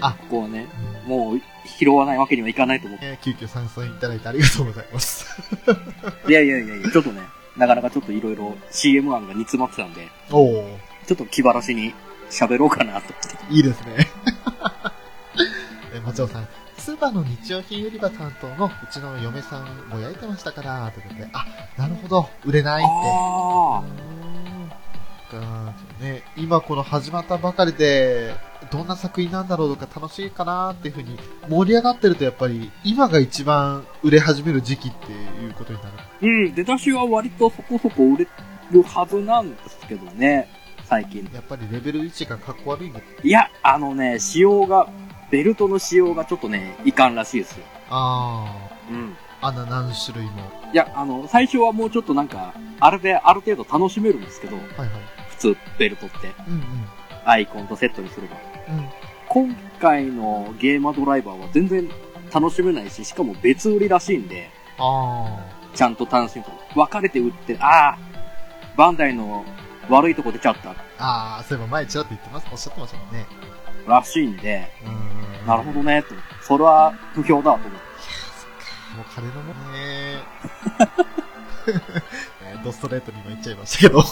S2: あ
S3: ここをね、もう拾わないわけにはいかないと思って。
S2: えー急遽参戦いただいてありがとうございます。
S3: いやいやいやいや、ちょっとね、なかなかちょっといろいろ CM 案が煮詰まってたんで、
S2: おー、
S3: ちょっと気晴らしに喋ろうかなと思って。
S2: いいですね。え、松尾さん。スーパーの日用品売り場担当のうちの嫁さんぼやいてましたから、ということで、あ、なるほど、売れないって。
S3: あ
S2: うーんかね、今この始まったばかりで、どんな作品なんだろうとか楽しいかなっていうふうに盛り上がってるとやっぱり今が一番売れ始める時期っていうことになる。
S3: うん、出だしは割とそこそこ売れるはずなんですけどね、最近。
S2: やっぱりレベル1がかっこ悪いんで。
S3: いや、あのね、仕様が、ベルトの仕様がちょっとね、いかんらしいですよ。
S2: あ
S3: うん。
S2: あ、あんな何種類も。
S3: いや、あの、最初はもうちょっとなんか、あれである程度楽しめるんですけど、
S2: はいはい。
S3: 普通、ベルトって、
S2: うん
S3: アイコンとセットにすれば。
S2: うん。うん。
S3: 今回のゲーマードライバーは全然楽しめないし、しかも別売りらしいんで、
S2: あ
S3: ちゃんと楽しむと。分かれて売って、ああ、バンダイの悪いとこ出ちゃった、
S2: あ。ああ、そういえば前ちらっと言ってます。おっしゃってましたもんね。
S3: らしいんで、
S2: うーん。
S3: なるほどね、と。それは不評だと思って。
S2: もう金のもんね。えードストレートにも言っちゃいましたけど。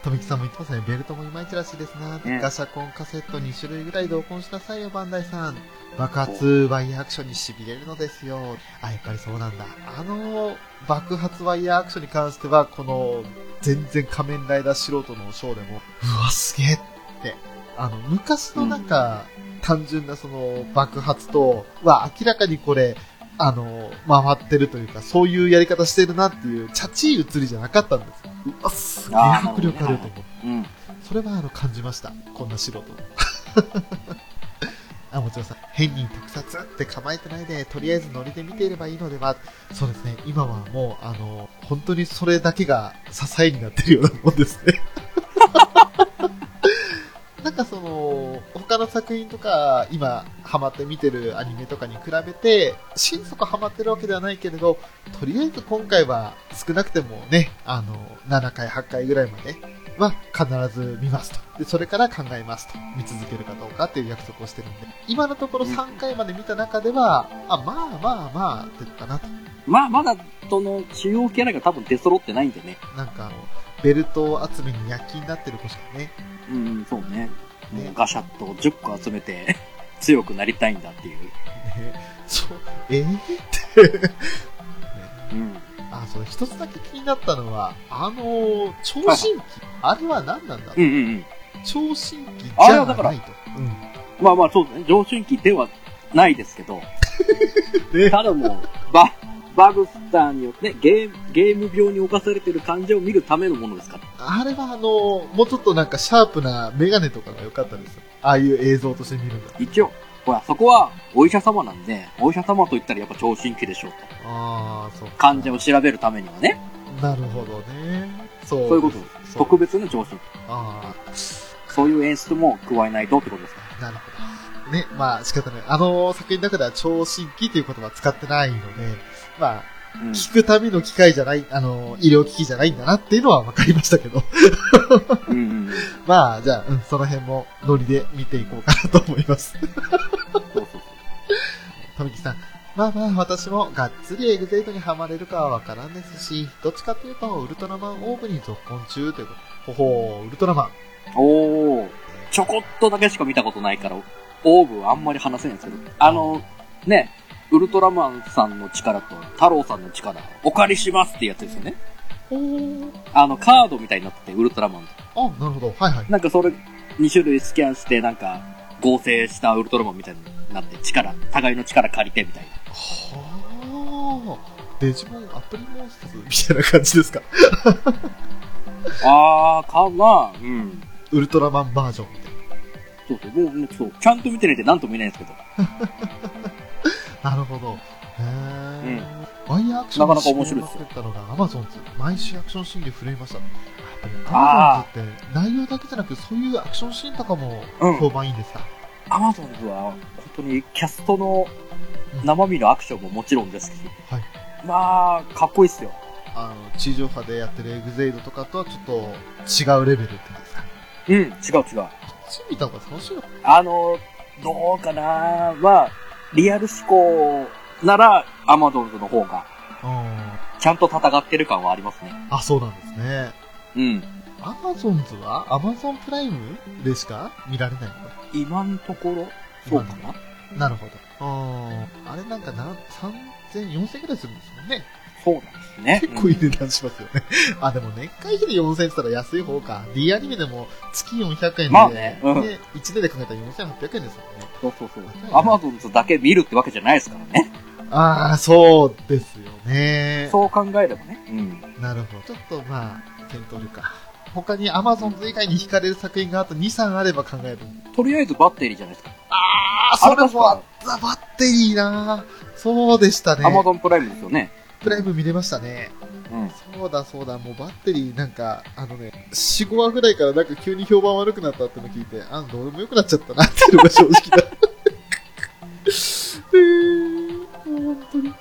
S2: あ、とみきさんも言ってますね。ベルトもいまいちらしいですな。
S3: ね
S2: ガシャコンカセット2種類ぐらい同梱しなさいよ、バンダイさん。爆発ワイヤーアクションに痺れるのですよ。あ、やっぱりそうなんだ。あの、爆発ワイヤーアクションに関しては、この、全然仮面ライダー素人のショーでも、うわ、すげえって。あの、昔のなんか、単純なその爆発とは明らかにこれ、あの、回ってるというか、そういうやり方してるなっていう、チャチい映りじゃなかったんです。うわ、すげえ迫力あると思って。
S3: うん。
S2: それはあの、感じました。こんな素人。あ、もちろんさん、変に特撮って構えてないで、とりあえずノリで見ていればいいのでは。そうですね、今はもう、あの、本当にそれだけが支えになってるようなもんですね。なんかその、他の作品とか、今、ハマって見てるアニメとかに比べて、心底ハマってるわけではないけれど、とりあえず今回は少なくてもね、あの、7回、8回ぐらいまでは必ず見ますと。で、それから考えますと。見続けるかどうかっていう約束をしてるんで、今のところ3回まで見た中では、あ、まあまあまあ、って言ったなと。
S3: まあ、まだ、その、主要キャラが多分出揃ってないんでね。
S2: なんかあの、ベルト集めに躍起になってる子しかね。
S3: うんうん、そうね。もうガシャッと10個集めて、強くなりたいんだっていう。
S2: ねそう、えー、って。ね
S3: うん。
S2: あ、そう、一つだけ気になったのは、あの、聴診器、あれは何なんだ
S3: う？んうんうん。
S2: 聴診器じゃないと。うん。
S3: まあまあ、そうですね。上春期ではないですけど、
S2: で、
S3: ただもう、バ、バグスターによってね、ゲーム、ゲーム病に侵されてる患者を見るためのものですか？ら。
S2: あれはあの、もうちょっとなんかシャープなメガネとかが良かったですよ。ああいう映像として見るんだ。
S3: 一応、ほら、そこはお医者様なんで、お医者様と言ったらやっぱ聴診器でしょうと。
S2: ああ、そうか。
S3: 患者を調べるためにはね。
S2: なるほどね。そう。
S3: そういうことです。特別な聴診器。
S2: あ
S3: そういう演出も加えないとってことですか？
S2: あ、なるほど。ね、まあ仕方ない。あの作品の中では聴診器という言葉は使ってないので、まあ、
S3: うん。
S2: 聞くための機械じゃない、あの、医療機器じゃないんだなっていうのは分かりましたけど。
S3: うんうんうん。
S2: まあ、じゃあ、うん、その辺もノリで見ていこうかなと思います。とみきさん。まあまあ、私もがっつりエグゼイトにはまれるかはわからんですし、どっちかというと、ウルトラマンオーブに続婚中ということ。ほほー、ウルトラマン。
S3: おー。ちょこっとだけしか見たことないから、オーブはあんまり話せないんですけど、あの、ね、ウルトラマンさんの力と太郎さんの力、お借りしますってやつですよね。あの、カードみたいになってて、ウルトラマンと。
S2: あ、なるほど。はいはい。
S3: なんかそれ、2種類スキャンして、なんか、合成したウルトラマンみたいになって、力、互いの力借りてみたいな。
S2: はあ。デジモンアプリモンスターズみたいな感じですか？
S3: あー、かなうん。
S2: ウルトラマンバージョンみたいな。
S3: そうそう、もうね、そう。ちゃんと見てないんで何とも言えないんですけど。
S2: なるほど。へえ。
S3: うん
S2: ワイヤーアクション
S3: なかなか面白いですよ
S2: 作ったのがアマゾンズ。毎週アクションシーンで震えました。やっぱり
S3: あ
S2: アマゾンズって内容だけじゃなくそういうアクションシーンとかも
S3: うん
S2: 評判いいんですか、
S3: アマゾンズは、本当にキャストの生身のアクションももちろんですし、
S2: はい。
S3: まあ、かっこいいっすよ。
S2: あの、地上波でやってるエグゼイドとかとはちょっと違うレベルって感じですか？
S3: うん、違う違う。
S2: こっち見た方が楽しいのか
S3: あの、どうかな？まあ、リアル志向なら、アマゾンズの方が、
S2: うん。
S3: ちゃんと戦ってる感はありますね。
S2: あ、そうなんですね。
S3: うん。
S2: アマゾンズは？アマゾンプライムでしか見られないの？か
S3: 今のところ、そうかな？
S2: なるほど。うん。あれなんかな、3000、4000くらいするんですもんね。
S3: そうなんですね。
S2: 結構いい値段しますよね。あ、でも年会費で4000って言ったら安い方か。D アニメでも月400円で、
S3: まあねうん
S2: で1年で考えたら4800円ですもんね。
S3: そうそうそう。アマゾンズだけ見るってわけじゃないですからね。
S2: ああ、そうですよね。
S3: そう考えればね。うん。
S2: なるほど。ちょっとまあ、検討力か。他に Amazon 以外に惹かれる作品があと2、3あれば考える。
S3: とりあえずバッテリーじゃないですか。
S2: ああ、それもあった、バッテリーなそうでしたね。
S3: アマゾンプライムですよね。
S2: プライム見れましたね。
S3: うん。
S2: そうだそうだ、もうバッテリーなんか、あのね、4、5話ぐらいからなんか急に評判悪くなったっての聞いて、あ、どうでもよくなっちゃったなっていうのが正直だ。えー、もう本当に。い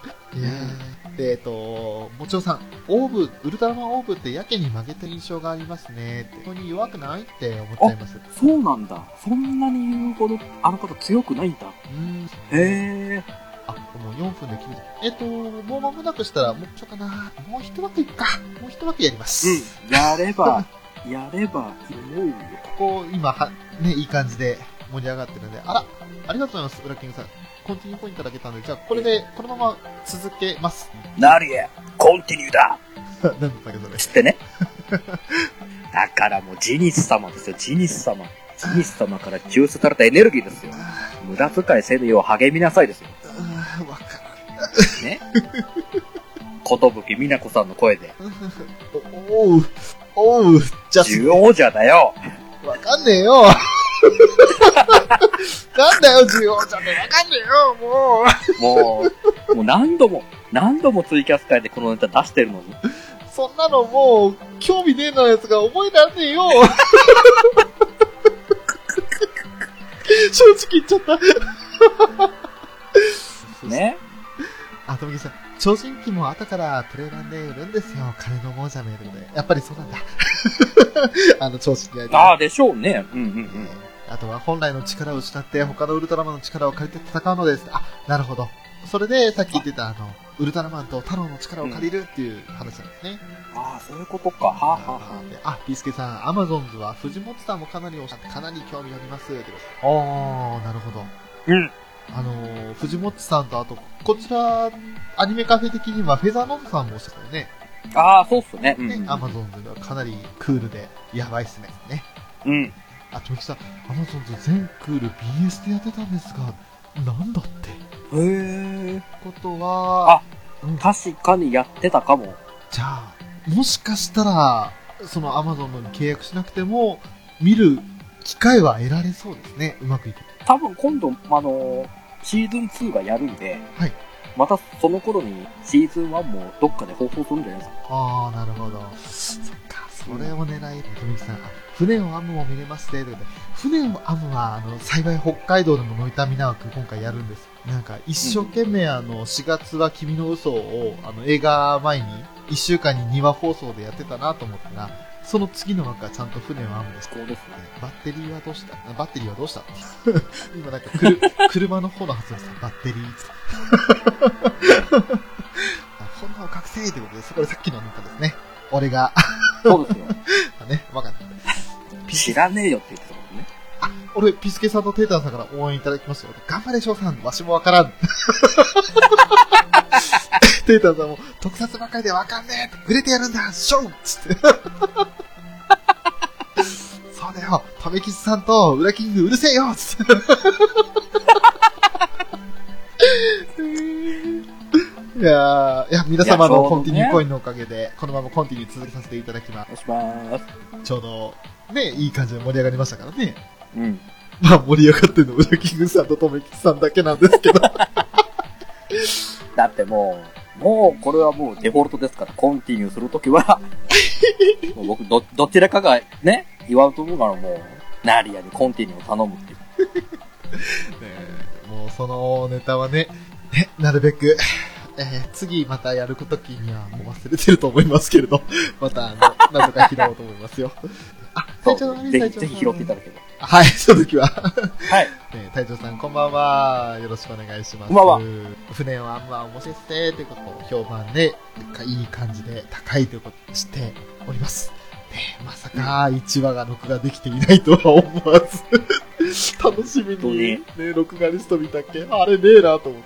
S2: やーで、えっと、もちろさん、オーブ、ウルトラマンオーブってやけに曲げた印象がありますねって。ここに弱くないって思っちゃいます。
S3: そうなんだ。そんなに言うほど、あの方強くないんだ。
S2: うん。
S3: へえ。
S2: あ、もう4分で切る。えっと、もう間もなくしたら、もうちょっとかな。もう一枠いくか。もう一枠やります。
S3: うん。やれば、やれば、思うよ。
S2: ここ、今は、ね、いい感じで盛り上がってるんで、あら、ありがとうございます、ウラキングさん。コンティニューポイントだけたんで、じゃあ、これで、このまま続けます。
S3: なりえ、コンティニューだ
S2: なんだったっけ、それ。
S3: つってね。だからもうジニス様ですよ、ジニス様。ジニス様から抽出されたエネルギーですよ。無駄遣いせぬよう励みなさいですよ。
S2: あーわか
S3: ね。ことぶきみなこさんの声で、
S2: らん。おおう、おう、じゃ
S3: 十王者だよ
S2: あ、わかんねえよ。なんだよ、ジオちゃんってわかんねえよ、もう。
S3: もう、もう何度も、何度もツイキャス会でこのネタ出してるのに。
S2: そんなのもう、興味ねえのやつが覚えられねえよ。正直言っちゃった。
S3: ね。
S2: あ、とみきさん、超人機も後からプレイ版で売るんですよ。金の亡者名ということで。やっぱりそうなんだ。あの、超人機
S3: ああ、でしょうね。うんうんうん。
S2: あとは本来の力を失って他のウルトラマンの力を借りて戦うのです。あ、なるほど。それでさっき言ってたあの、ウルトラマンと太郎の力を借りるっていう話なんですね。
S3: ああ、そういうことか。はあ、はあはあ、
S2: であ、ピースケさん、アマゾンズは藤本さんもかなりおっしゃって、かなり興味あります。あー、なるほど。
S3: うん。
S2: あのー、藤本さんとあと、こちら、アニメカフェ的にはフェザーノートさんもおっしゃったよね。
S3: ああ、そうっすね。うん、
S2: ね、アマゾンズではかなりクールで、やばいっすね。ね。
S3: うん。
S2: あ、とみきさん、アマゾンズ全クール BS でやってたんですが、なんだって。
S3: へえ。
S2: ことは、
S3: あ確かにやってたかも。
S2: じゃあ、もしかしたら、そのアマゾンのに契約しなくても、見る機会は得られそうですね。うまくいけば。
S3: 多分今度、あのーシーズン2がやるんで、
S2: はい。
S3: またその頃にシーズン1もどっかで放送するんじゃないですか。
S2: ああ、なるほど。そっか、それを狙い、とみきさん、あ船を編むも見れますね。と船を編むは、あの、幸い北海道でもノイタミナーク今回やるんです。なんか、一生懸命あの、4月は君の嘘を、あの、映画前に、1週間に2話放送でやってたなと思ったら、その次の枠はちゃんと船を編むんです。
S3: そうですね。
S2: バッテリーはどうした？バッテリーはどうした？今なんかくる、車の方の発音ですバッテリーって。あ炎を覚醒ということで、そこでさっきのネタですね。俺が、
S3: そうです よ。
S2: ね、わかった。
S3: 知らねえよって言ってたもんね。
S2: 俺、ピスケさんとテーターさんから応援いただきますよ。頑張れ、翔さん。わしもわからん。テーターさんも、特撮ばっかりでわかんねえ触れてやるんだショーつって。だよ。とめきちさんと、ウラキングうるせえよつって。えーやーいや、皆様のコンティニューコインのおかげで、このままコンティニュー続けさせていただきま
S3: お願いします。
S2: す。ちょうど、ね、いい感じで盛り上がりましたからね。
S3: うん。
S2: まあ、盛り上がってるの、ウラキングさんととめきさんだけなんですけど。
S3: だってもう、もう、これはもうデフォルトですから、コンティニューするときは、もう僕、ど、どちらかがね、言わんと思うからもう、ナリアにコンティニューを頼むっていう。
S2: ねもうそのネタはね、ねなるべく、えー次またやるときにはもう忘れてると思いますけれど、またあの、なんとか拾おうと思いますよ。あ、
S3: そ
S2: 隊長の
S3: うぜひ、ぜひ拾っていただければ。
S2: はい、その時は。
S3: はい。
S2: ね隊長さんこんばんは。よろしくお願いします。
S3: こんばんは
S2: 船はあんま面白いっすね。ということを評判で、いい感じで高いということを知っております。ね まさか1話が録画できていないとは思わず、楽しみに、ね、録画リスト見たっけ？あれねえなと思っ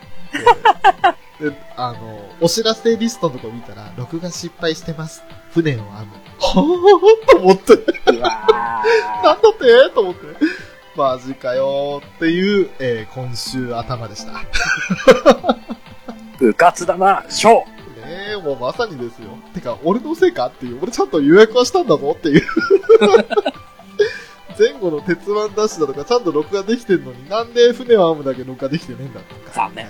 S2: て。で、あの、お知らせリストのとこ見たら、録画失敗してます。船を編む。はぁーと思って。なんだって？と思って。マジかよーっていう、えー今週頭でした。ね
S3: ー。うかつだな、ショー
S2: え、もうまさにですよ。てか、俺のせいかっていう、俺ちゃんと予約はしたんだぞっていう。前後の鉄腕ダッシュだとかちゃんと録画できてんのになんで船を編むだけ録画できてねえんだとか。
S3: 残念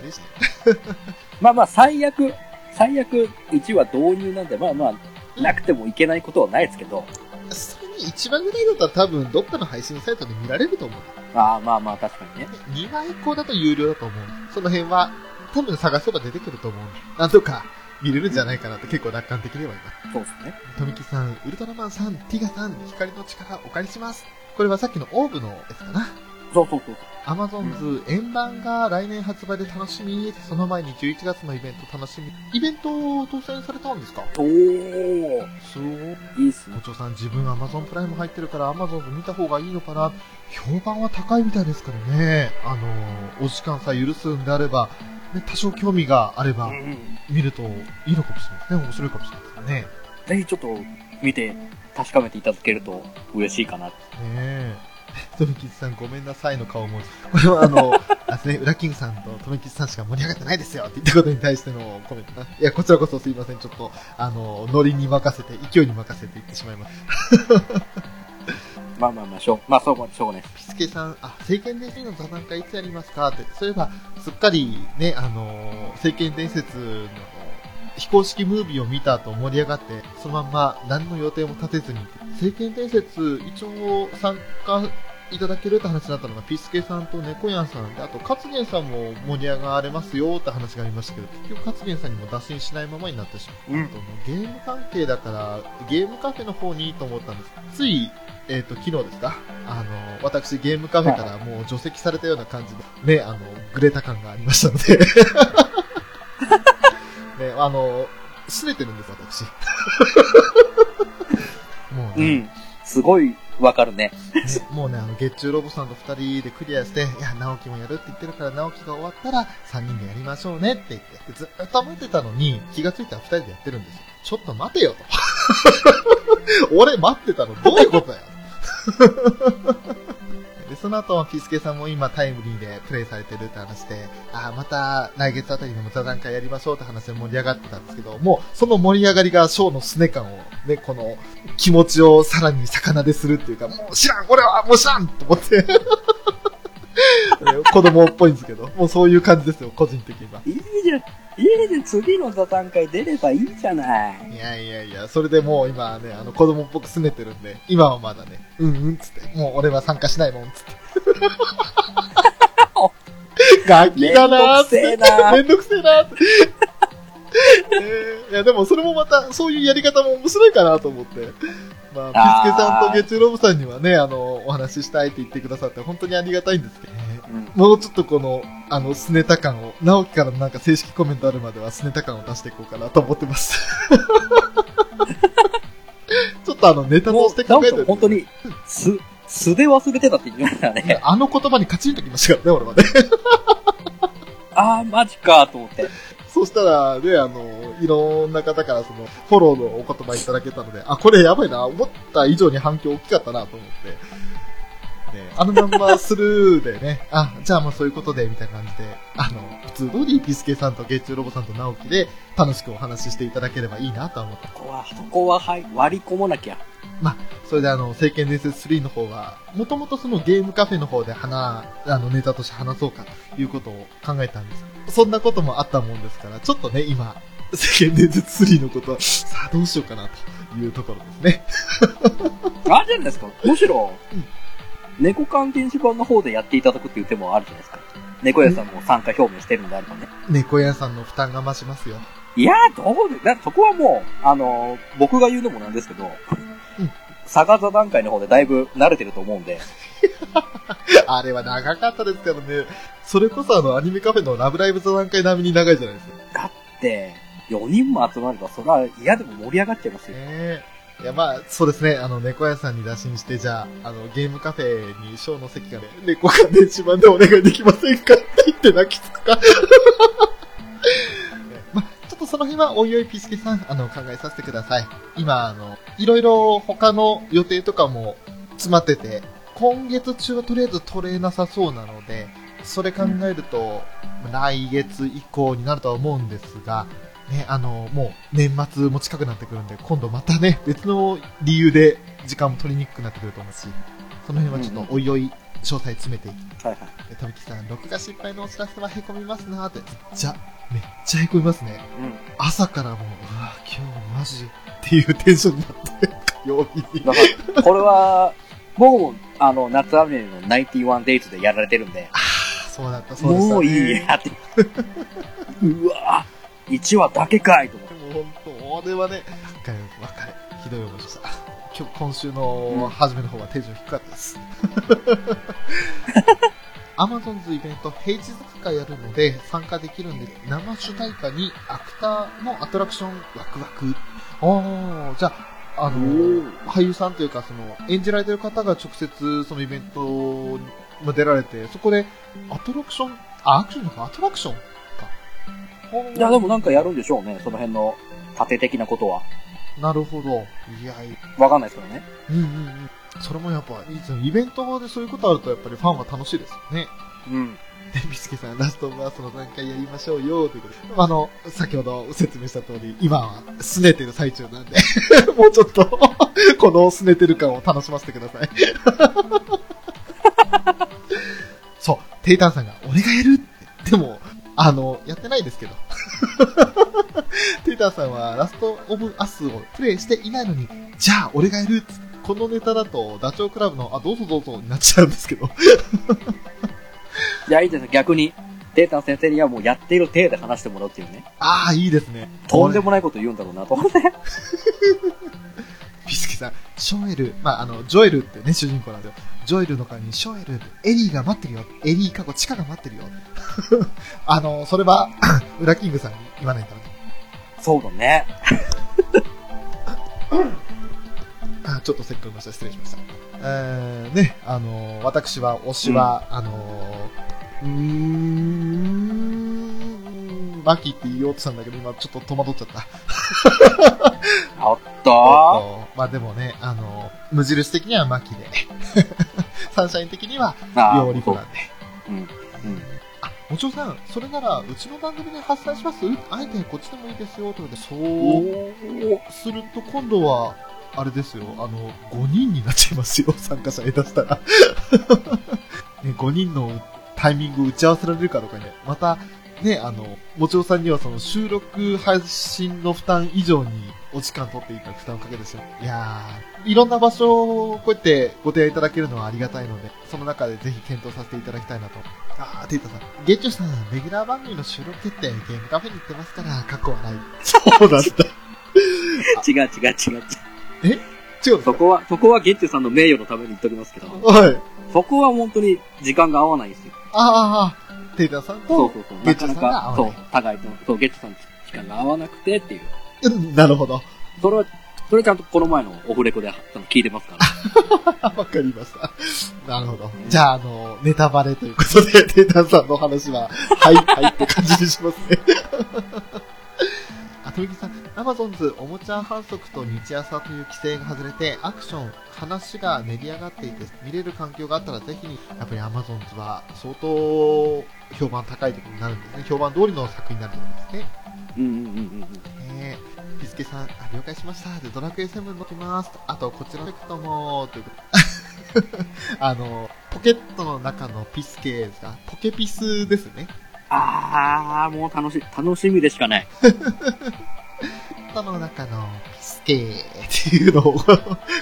S3: まあまあ、最悪、最悪、1話導入なんで、まあまあ、なくてもいけないことはないですけど、
S2: それに1話ぐらいだったら多分どっかの配信サイトで見られると思う。
S3: ああまあまあ、確かにね。
S2: 2話以降だと有料だと思う。その辺は多分探せば出てくると思う。なんとか見れるんじゃないかなって結構楽観的にはいます。
S3: そうですね。
S2: 富木さん、ウルトラマンさん、ティガさん、光の力お借りします。これはさっきのオーブのやつかな。
S3: そうそうそう
S2: アマゾンズ円盤が来年発売で楽しみ。その前に11月のイベント楽しみ。イベント当選されたんですか？
S3: そう。おー、
S2: すごい。
S3: いいっすね
S2: 校。長さん、自分アマゾンプライム入ってるからアマゾンズ見た方がいいのかな。評判は高いみたいですからね。あの、お時間さえ許すんであれば、ね、多少興味があれば
S3: うん
S2: 見るといいのかもしれないですね。面白いかもしれないですね。
S3: ぜひちょっと見て確かめていただけると嬉しいかな。
S2: ねえ。とめきちさんごめんなさいの顔文字。これはあの、あすね、ウラキングさんととめきちさんしか盛り上がってないですよって言ったことに対してのコメントな。いや、こちらこそすいません。ちょっと、あの、ノリに任せて、勢いに任せて言ってしまいます。
S3: まあまあまあ、しょう、まあそう、しょうがないです。
S2: ピスケさん、あ、聖剣伝説の座談会いつやりますかって。そういえば、すっかりね、あの、聖剣伝説の非公式ムービーを見た後盛り上がって、そのまんま何の予定も立てずに、聖剣伝説一応参加いただけるって話になったのが、ピスケさんと猫やんさんで、あと、勝元さんも盛り上がれますよって話がありましたけど、結局勝元さんにも脱線しないままになってしまう。
S3: うん
S2: ゲーム関係だから、ゲームカフェの方にいいと思ったんです。つい、えっ、と、昨日ですか？あの、私ゲームカフェからもう除籍されたような感じで、ね、あの、グレタ感がありましたので、ね、あの、拗ねてるんです、私。もうね、
S3: うん。すごいわかるね。
S2: ねもうね、あの、月中ロボさんと二人でクリアして、いや、直樹もやるって言ってるから、直樹が終わったら、三人でやりましょうねって言って、ずっと待ってたのに、気がついたら二人でやってるんですよ。ちょっと待てよと。俺待ってたのどういうことだよ。で、その後はピスケさんも今タイムリーでプレイされてるって話で、ああ、また来月あたりでも座談会やりましょうって話で盛り上がってたんですけど、もうその盛り上がりがショーのスネ感を、ね、この気持ちをさらに魚でするっていうか、もう知らん俺はもう知らんと思って。ね 子供っぽいんですけど、もうそういう感じですよ、個人的には。
S3: いいじゃん。いいじゃん。次の座談会出ればいいじゃない？
S2: いやいやいや、それでもう今はね、あの子供っぽく拗ねてるんで、今はまだね、うんうんっつって、もう俺は参加しないもんっつって。ガキだなーって。
S3: めんどくせえな
S2: めんどくせえなーって。えーいや、でもそれもまた、そういうやり方も面白いかなと思って。まあ、ピスケさんとゲチュロブさんにはね、あの、お話ししたいって言ってくださって、本当にありがたいんですけどね。
S3: うん。
S2: もうちょっとこの、あの、スネタ感を、直樹からのなんか正式コメントあるまではスネタ感を出していこうかなと思ってます。ちょっとあの、ネタとして考えて
S3: 本当に、素、素で忘れてたって言いましたね。
S2: あの言葉にカチンときましたからね、俺はね。
S3: あー、マジかと思って。
S2: そしたら、ね、あの、いろんな方からその、フォローのお言葉いただけたので、あ、これやばいな、思った以上に反響大きかったなと思って。で、あのまんまスルーでね、あ、じゃあもうそういうことで、みたいな感じで、あの、普通通りピスケさんと月中ロボさんと直樹で楽しくお話ししていただければいいなとは思って。
S3: ここは、そこは、はい、割り込まなきゃ。
S2: それであの、聖剣伝説3の方は、もともとそのゲームカフェの方で話、あの、ネタとして話そうかということを考えたんです。そんなこともあったもんですから、ちょっとね、今、聖剣伝説3のことは、さあどうしようかなというところですね。
S3: あるじゃないですか？むしろ、
S2: うん
S3: 猫缶電子版の方でやっていただくっていう手もあるじゃないですか。猫屋さんも参加表明してるんであればね。
S2: 猫屋さんの負担が増しますよ。
S3: いやー、どうで、だそこはもう、あのー僕が言うのもなんですけど、
S2: うん
S3: サガ座段階の方でだいぶ慣れてると思うんで、
S2: あれは長かったですけどね。それこそあの、アニメカフェのラブライブ座談会並みに長いじゃないですか。
S3: だって、4人も集まれば、それは嫌でも盛り上がっちゃいますよ。
S2: ねいや、まあ、そうですね。あの、猫屋さんに打診して、じゃあ、あの、ゲームカフェにショーの席がね、猫が電子版でお願いできませんかって言って泣きつくか。まあ、ちょっとその辺はおいおいピスケさん、あの、考えさせてください。今、あの、いろいろ他の予定とかも詰まってて、今月中はとりあえず取れなさそうなので、それ考えると、来月以降になるとは思うんですが、ね、あの、もう年末も近くなってくるんで、今度またね、別の理由で時間も取りにくくなってくると思うし、その辺はちょっとおいおい詳細詰めていき、
S3: はいはい。
S2: で富木さん、録画失敗のお知らせは凹みますなーって、めっちゃ、めっちゃ凹みますね。
S3: うん。
S2: 朝からもう、うわ今日マジっていうテンションになって、火 曜日に。
S3: これは、僕も、あの、夏アニメの91デイズでやられてるんで、
S2: そうだった、そうでした、ね。
S3: もういいやって。うわぁ、1話だけかいと思って。
S2: もう本当、俺はね、わかる、わかる。ひどい思いした。今日、今週の初めの方はテンション低かったです。アマゾンズイベント平日使いやるので参加できるんで、生主題歌にアクターのアトラクションワクワク。ああ、じゃあ、あの、俳優さんというか、その、演じられてる方が直接そのイベントに出られて、そこでアトラクション、あ、アクションか、アトラクションか。
S3: いや、でもなんかやるんでしょうね、その辺の盾的なことは。
S2: なるほど。いや、
S3: わかんないですけどね。
S2: うんうんうん。それもやっぱいいですよ。イベントでそういうことあるとやっぱりファンは楽しいですよね。
S3: うん。
S2: で、ビスケさん、ラストバースの段階やりましょうよ、ということで。あの、先ほど説明した通り、今は拗ねてる最中なんで、もうちょっと、この拗ねてる感を楽しませてください。そう、テイタンさんが、俺がやるって。でも、あの、やってないですけど。テイタンさんはラストオブアスをプレイしていないのに、じゃあ俺がやるこのネタだと、ダチョウ倶楽部の、あ、どうぞどうぞになっちゃうんですけど。
S3: いや、いいです逆に、データの先生にはもうやっている体で話してもらうっていうね。
S2: ああ、いいですね。
S3: とんでもないこと言うんだろうなと思って。
S2: ビスケさん、ショエル、まあ、あの、ジョエルってね、主人公なんですよ。ジョエルの代わりにショエル、エリーが待ってるよ。エリー過去、チカが待ってるよ。あの、それは、ウラキングさんに言わないからね。
S3: そうだね。
S2: あちょっとせっかくました。失礼しました。えー、ね、あの、私は、推しは、あの、うーん、マキって言おうとしたんだけど、今ちょっと戸惑っちゃった。
S3: おっと
S2: まあでもね、あの、無印的にはマキで、サンシャイン的には、
S3: あ
S2: ヨーリコなんで。
S3: うん。うん。
S2: あ、もちろさん、それなら、うちの番組で発散します？あえてこっちでもいいですよ、ということで、そうすると今度は、あれですよ、あの、5人になっちゃいますよ、参加者下手したら。ね、5人のタイミングを打ち合わせられるかどうかね、また、ね、あの、もちろさんにはその収録配信の負担以上にお時間取っていた負担をかけるんですよ。いやー、いろんな場所をこうやってご提案いただけるのはありがたいので、その中でぜひ検討させていただきたいなと。あー、テイタさん。ゲッチュさん、レギュラー番組の収録決定、ゲームカフェに行ってますから、過去はない。そうなんだ。
S3: 違う違う違う違う。
S2: 違う
S3: そこは、そこはゲッチュさんの名誉のために言っときますけど、
S2: はい。
S3: そこは本当に時間が合わないんですよ。
S2: ああ、テイタさんと、
S3: そうそうそう。
S2: ゲッチュさんが合わない
S3: そう、互いと、そう、ゲッチュさんと時間が合わなくてっていう。
S2: うんなるほど。
S3: それは、それちゃんとこの前のオフレコで聞いてますから。
S2: わかりました。なるほど。じゃあ、あの、ネタバレということで、テータンさんの話は、はい、はいって感じにしますね。あ、富木さん、アマゾンズおもちゃ反則と日朝という規制が外れて、アクション、話が練り上がっていて、見れる環境があったらぜひ、やっぱりアマゾンズは相当評判高いところになるんですね。評判通りの作品になるんですね。
S3: うんうんうんうん。
S2: ねえ、ピスケさん、あ了解しました。で、ドラクエ7乗きます。あと、こちらのエフェクトも、ということで あの、ポケットの中のピスケですかポケピスですね。
S3: あー、もう楽し、楽しみでしかない。
S2: ポケットの中のピスケっていうのを、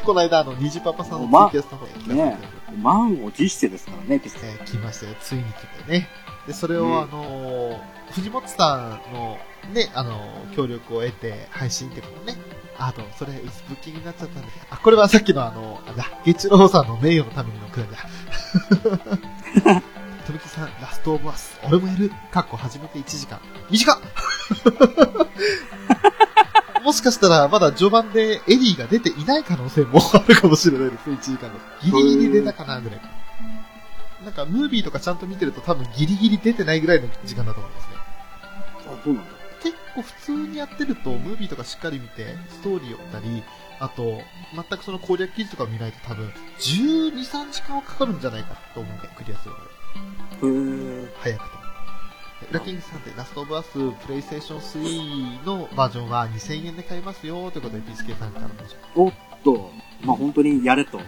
S2: この間、あの、ニジパパさんのツイキャスの方で聞かせていただいて、
S3: 満を持してですからね、ピスケ。
S2: えー来ましたよ。ついに来てね。で、それを、
S3: うん
S2: あのー藤本さんのね、あのー協力を得て配信ってことね。あと、それ、ブッキングになっちゃったんで。あ、これはさっきのあの、あれだ、ゲチローさんの名誉のためにのくだりだ。とびきさん、ラストオブアス。俺もやる。かっこ始めて1時間。短っ もしかしたら、まだ序盤でエリーが出ていない可能性もあるかもしれないですね、1時間の。ギリギリ出たかな、ぐらい。なんか、ムービーとかちゃんと見てると多分ギリギリ出てないぐらいの時間だと思いますね。
S3: あ、そうなんだ。
S2: 結構普通にやってると、ムービーとかしっかり見て、ストーリーを見たり、あと、全くその攻略記事とかを見ないと多分、12、3時間はかかるんじゃないかと思うんで、クリアするのに。早くてラキングさんってラストオブアスプレイステーション3のバージョンは2000円で買えますよということで、ピスケさんからの
S3: おっと、まあ本当にやれと。
S2: い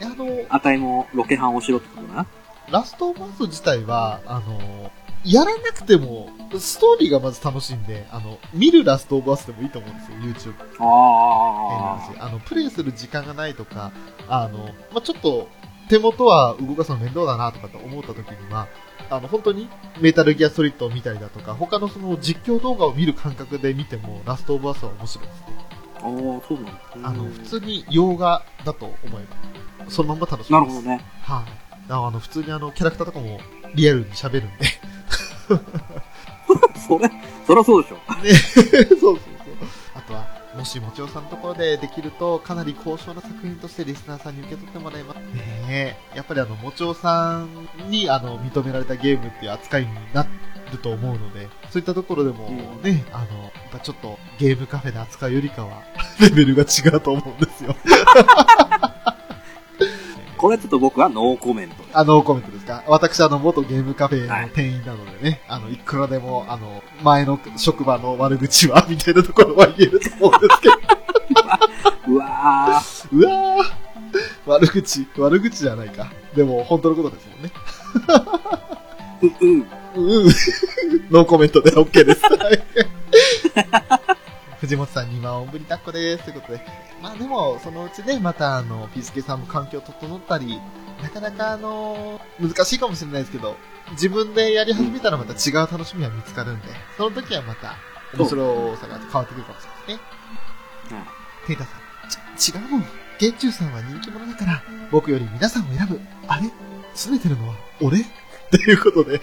S2: やあの、
S3: あたいもロケハンをしろってことな。
S2: ラストオブアス自体は、あの、やらなくても、ストーリーがまず楽しいんで、あの、見るラストオブアスでもいいと思うんですよ、YouTube。
S3: あ
S2: 話。あの、プレイする時間がないとか、あの、まあ、ちょっと、手元は動かすの面倒だなとかと思った時には、あの、本当にメタルギアソリッドを見たりだとか、他のその実況動画を見る感覚で見ても、ラストオブアスは面白いですね。
S3: あ、ああ、そうなんだ。
S2: あの、普通に洋画だと思えば、そのまんま楽しめます。
S3: なるほどね。
S2: はい、あの、普通にあの、キャラクターとかもリアルに喋るんで。
S3: それ、そりゃそうでしょ。
S2: ね、そうそうそう。あとは、もしもちおさんのところでできると、かなり高尚な作品としてリスナーさんに受け取ってもらえます。ねえ。やっぱりあの、もちおさんに、あの、認められたゲームっていう扱いになると思うので、そういったところでも
S3: うん
S2: ね、あの、やっぱちょっとゲームカフェで扱うよりかは、レベルが違うと思うんですよ。
S3: これちょっと僕はノーコメント。
S2: あの、コメントですか？私、あの、元ゲームカフェの店員なのでね、あの、いくらでも、あの、前の職場の悪口は、みたいなところは言えると思うんですけど。
S3: うわー。
S2: うわー悪口、悪口じゃないか。でも、本当のことですもんね。
S3: う、うん。
S2: うん。ノーコメントで OK です。はい 藤本さん2万おんぶり抱っこです。ということで。まあでも、そのうちね、またあの、ピースケさんも環境整ったり、なかなかあの、難しいかもしれないですけど、自分でやり始めたらまた違う楽しみが見つかるんで、その時はまた、面白さが変わってくるかもしれないですね。テイタさん、ち、違うもん。ゲッチューさんは人気者だから、僕より皆さんを選ぶ。あれ？拗ねてるのは、俺？っていうことで。ね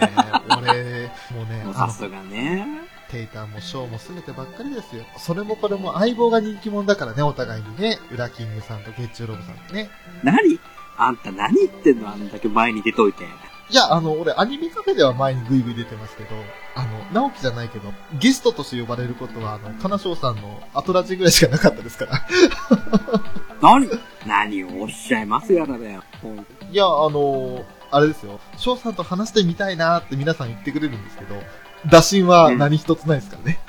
S2: え、俺、もうね、
S3: さすがね。
S2: テイタもショーも拗ねてばっかりですよ。それもこれも相棒が人気者だからね、お互いにね。ウラキングさんとゲッチューロブさんね。
S3: 何？あんた何言ってんのあんだけ前に出といて。
S2: いや、あの、俺、アニメカフェでは前にグイグイ出てますけど、あの、直樹じゃないけど、ゲストとして呼ばれることは、あの、金賞さんの後ラジぐらいしかなかったですから。
S3: 何？何をおっしゃいますやらだよ。
S2: いや、あのあれですよ。翔さんと話してみたいなって皆さん言ってくれるんですけど、打診は何一つないですからね。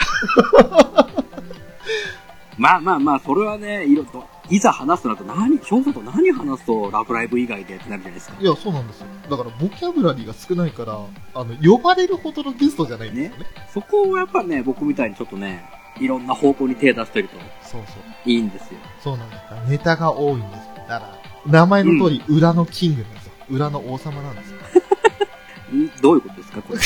S3: まあまあまあ、それはね、いろと、いざ話すとなると何、翔さんと何話すとラブライブ以外でってなるじゃないですか。
S2: いや、そうなんですよ。だから、ボキャブラリーが少ないから、あの、呼ばれるほどのゲストじゃないんですよね。
S3: そこをやっぱね、僕みたいにちょっとね、いろんな方向に手出してると
S2: そうそう。
S3: いいんですよ。
S2: そうなんですネタが多いんですよ。だから、名前の通り、裏のキングなんですよ。裏の王様なんですよ。
S3: ん どういうことですかこれ？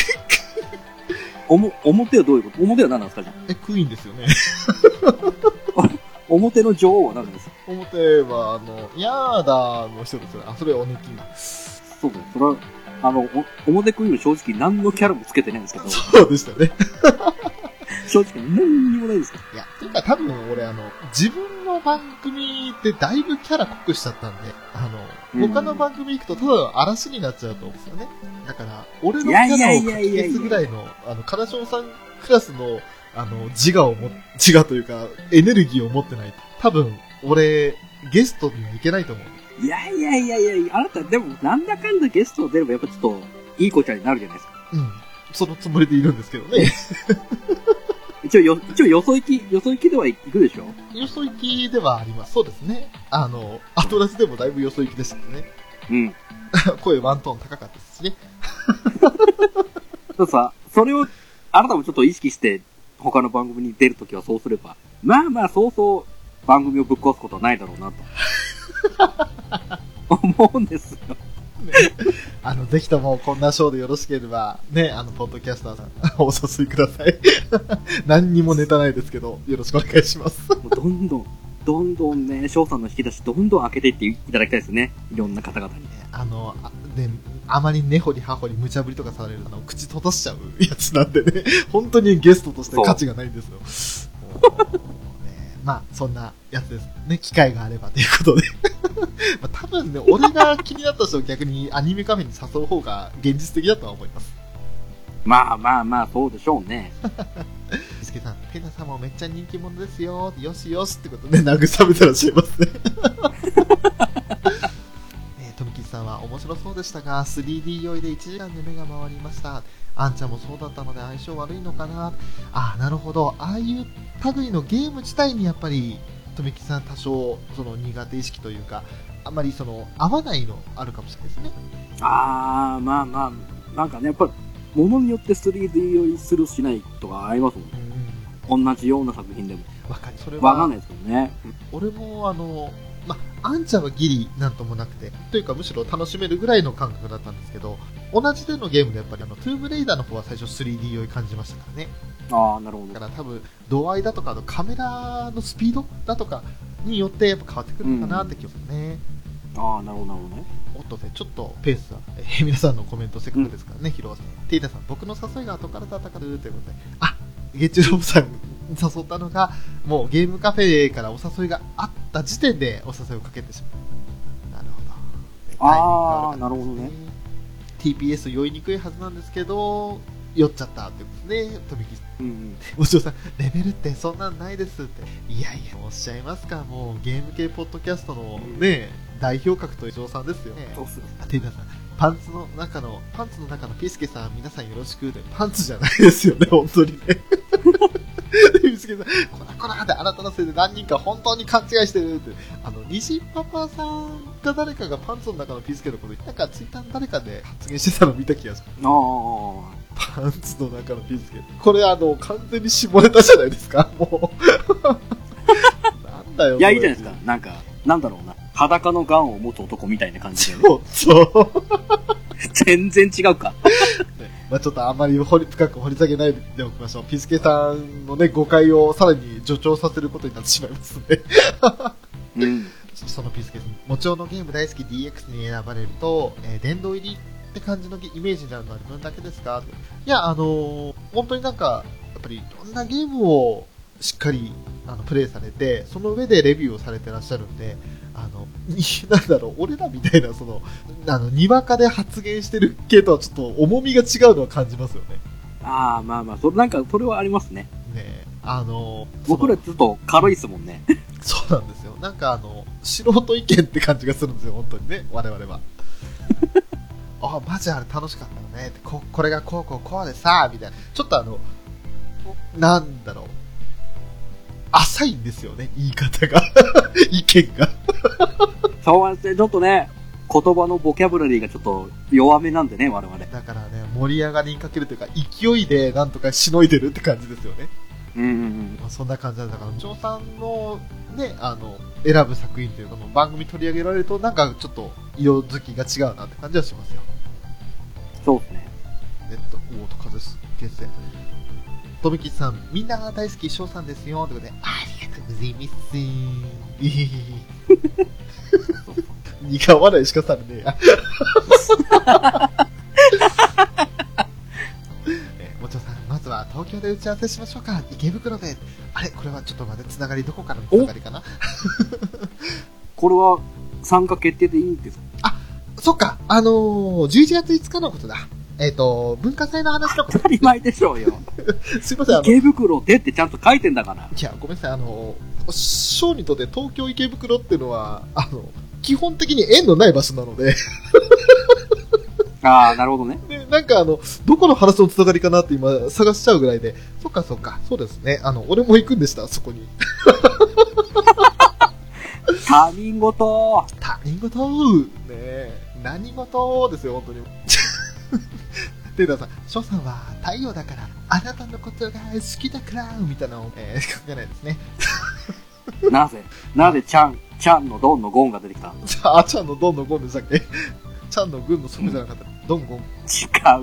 S3: おも、表はどういうこと？表は何なんですかじゃあ？
S2: え、クイーンですよね。
S3: 表の女王は何なんですか？
S2: 表は、あの、ヤーダーの人ですよね。あ、それはオネキング。
S3: そうだよ。それは、あの、お表クイーンの正直何のキャラもつけてないんですけど、
S2: そうでしたね。
S3: 正直何にもないですよ。
S2: いや、ていうか多分俺あの、自分の番組でだいぶキャラ濃くしちゃったんで、あ
S3: うん
S2: の、他の番組行くとただの嵐になっちゃうと思うんですよね。だから、俺のキャラを消すぐらいの、あの、金賞さんクラスのあの、自我をも、自我というか、エネルギーを持ってない。多分、俺、ゲストにはいけないと思う。
S3: いやいやいやいや、あなた、でも、なんだかんだゲスト出ればやっぱちょっと、いい子ちゃんになるじゃないですか。
S2: うん。そのつもりでいるんですけどね。
S3: 一応よ、一応よそ行き、よそ行きでは行くでしょ？
S2: よそ行きではあります。そうですね。あの、アトラスでもだいぶよそ行きでしたね。
S3: うん。
S2: 声ワントーン高かったですしね。
S3: たださ、それを、あなたもちょっと意識して、他の番組に出るときはそうすれば、まあまあ、そうそう、番組をぶっ壊すことはないだろうなと。思うんですよ。
S2: あの、ぜひともこんなショーでよろしければ、ね、あの、ポッドキャスターさん、お誘いください。何にもネタないですけど、よろしくお願いします。
S3: もうどんどん、どんどんね、翔さんの引き出し、どんどん開けていっていただきたいですね。いろんな方々に。
S2: あの、あで、あまり根掘り葉掘り無茶ぶりとかされるの、口閉ざしちゃうやつなんでね、本当にゲストとして価値がないんですよ。まあ、そんなやつです。ね、機会があればということで。まあ、多分ね、俺が気になった人を逆にアニメカフェに誘う方が現実的だとは思います。
S3: まあまあまあ、そうでしょうね。
S2: ビスケさん、テナさんもめっちゃ人気者ですよ。よしよしってことで慰めてらっしゃいますね。ね富吉さんは面白そうでしたが、3D 酔いで1時間で目が回りました。あんちゃんもそうだったので相性悪いのかな。ああ、なるほど。ああいう類のゲーム自体にやっぱり、富吉さん多少、その苦手意識というか、あんまりその、合わないのあるかもしれないですね。
S3: あー、まあまあ、なんかね、やっぱ、ものによって 3D 酔いするしないとかありますもんね。
S2: うんうん。
S3: 同じような作品でも。
S2: わかる。それは、
S3: わかんないですけどね。
S2: 俺もあの、まあ、あんちゃんはギリなんともなくて、というかむしろ楽しめるぐらいの感覚だったんですけど、同じでのゲームでやっぱりあの、トゥームレイダーの方は最初 3D 酔い感じましたからね。
S3: ああ、なるほど。
S2: だから多分、度合いだとか、カメラのスピードだとかによってやっぱ変わってくるのかなって気がするね。
S3: ああ、なるほど、なるほどね。
S2: おっとね、ちょっとペースは、えー皆さんのコメントせっかくですからね、ヒロさん。テイタさん、僕の誘いが後から戦うということで、あ、ゲッチュロボさんに誘ったのが、もうゲームカフェからお誘いがあった時点でお誘いをかけてしまう。なるほど。
S3: あー
S2: タイミングが悪かったです
S3: なるほどね。
S2: TPS 酔いにくいはずなんですけど、酔っちゃったってことですね、富木さん。
S3: うんうん。
S2: お嬢さん、レベルってそんなんないですって。いやいや、おっしゃいますか、もうゲーム系ポッドキャストのね、代表格とお嬢さんですよね。
S3: そうっすよ。
S2: あ、テイタさん、パンツの中の、パンツの中のピスケさん、皆さんよろしくで、パンツじゃないですよね、本当にね。ピスケさん、こらこらってあなたのせいで何人か本当に勘違いしてるって。あの、西パパさんが誰かがパンツの中のピスケのこと、なんかツイッターの誰かで発言してたの見た気がす。
S3: ああ。
S2: パンツの中のピスケ。これあの、完全に絞れたじゃないですか、もう。なんだよ。
S3: いや、いいじゃないですか。なんか、なんだろうな。裸のガンを持つ男みたいな感じ。
S2: そう、そう。
S3: 全然違うか。
S2: ね まあちょっとあんまり掘り深く掘り下げないでおきましょう。ピスケさんのね、誤解をさらに助長させることになってしまいますんで。
S3: うん。
S2: そのピスケさん、もちろんのゲーム大好き DX に選ばれると、えー殿堂入りって感じのイメージになるのは自分だけですかいや、あのー本当になんか、やっぱりいろんなゲームをしっかりあのプレイされて、その上でレビューをされてらっしゃるんで、あの、になんだろう、俺らみたいな、その、あの、にわかで発言してる系とはちょっと重みが違うのは感じますよね。
S3: ああ、まあまあ、それ、なんか、それはありますね。
S2: ねあの、
S3: 僕ら
S2: そ
S3: ちょっと軽いっすもんね。
S2: の そうなんですよ。なんかあの、素人意見って感じがするんですよ、本当にね、我々は。あ、マジあれ楽しかったよね。ここれがこうこうこうでさ、みたいな。ちょっとあの、なんだろう。浅いんですよね、言い方が。意見が。
S3: そうやって、ちょっとね、言葉のボキャブラリーがちょっと弱めなんでね、我々。
S2: だからね、盛り上がりにかけるというか、勢いでなんとかしのいでるって感じですよね。
S3: うんうんうん。
S2: まあ、そんな感じなんだから、ジョーさんのね、あの、選ぶ作品というか、番組取り上げられると、なんかちょっと色づきが違うなって感じはしますよ。
S3: そうですね。
S2: えっと、おおと、風す、決戦。とめきちさん、みんなが大好き、翔さんですよ。ということで、ありがとうございます。苦笑いしかされねえもちろさん、まずは東京で打ち合わせしましょうか。池袋で。あれこれはちょっと待って、つながりどこからのつながりかな？
S3: これは参加決定でいいんですか？
S2: そっか、あのー、11月5日のことだ。えっ、と、文化祭の話とか
S3: 当、たり前でしょうよ。
S2: すいません、あの、い
S3: 池袋でってちゃんと書いてんだから。
S2: や、ごめんなさい、あの、ショーにとって東京池袋っていうのは、あの、基本的に縁のない場所なので、
S3: ああ、なるほどね。
S2: でなんかあの、どこの話のつながりかなって今探しちゃうぐらいで、そっかそっか、そうですね。あの、俺も行くんでした、そこに。
S3: 他人事。
S2: 他人事ねえ、何事ですよ、本当に。テイターさん、翔さんは太陽だから、あなたのことが好きだから、みたいなのを、えー、書けないですね。
S3: なぜ？なぜちゃん、ちゃんのドンのゴンが出てきた？
S2: あちゃんのドンのゴンでしたっけ？ちゃんの軍の即じゃなかった。ドンゴン。
S3: 違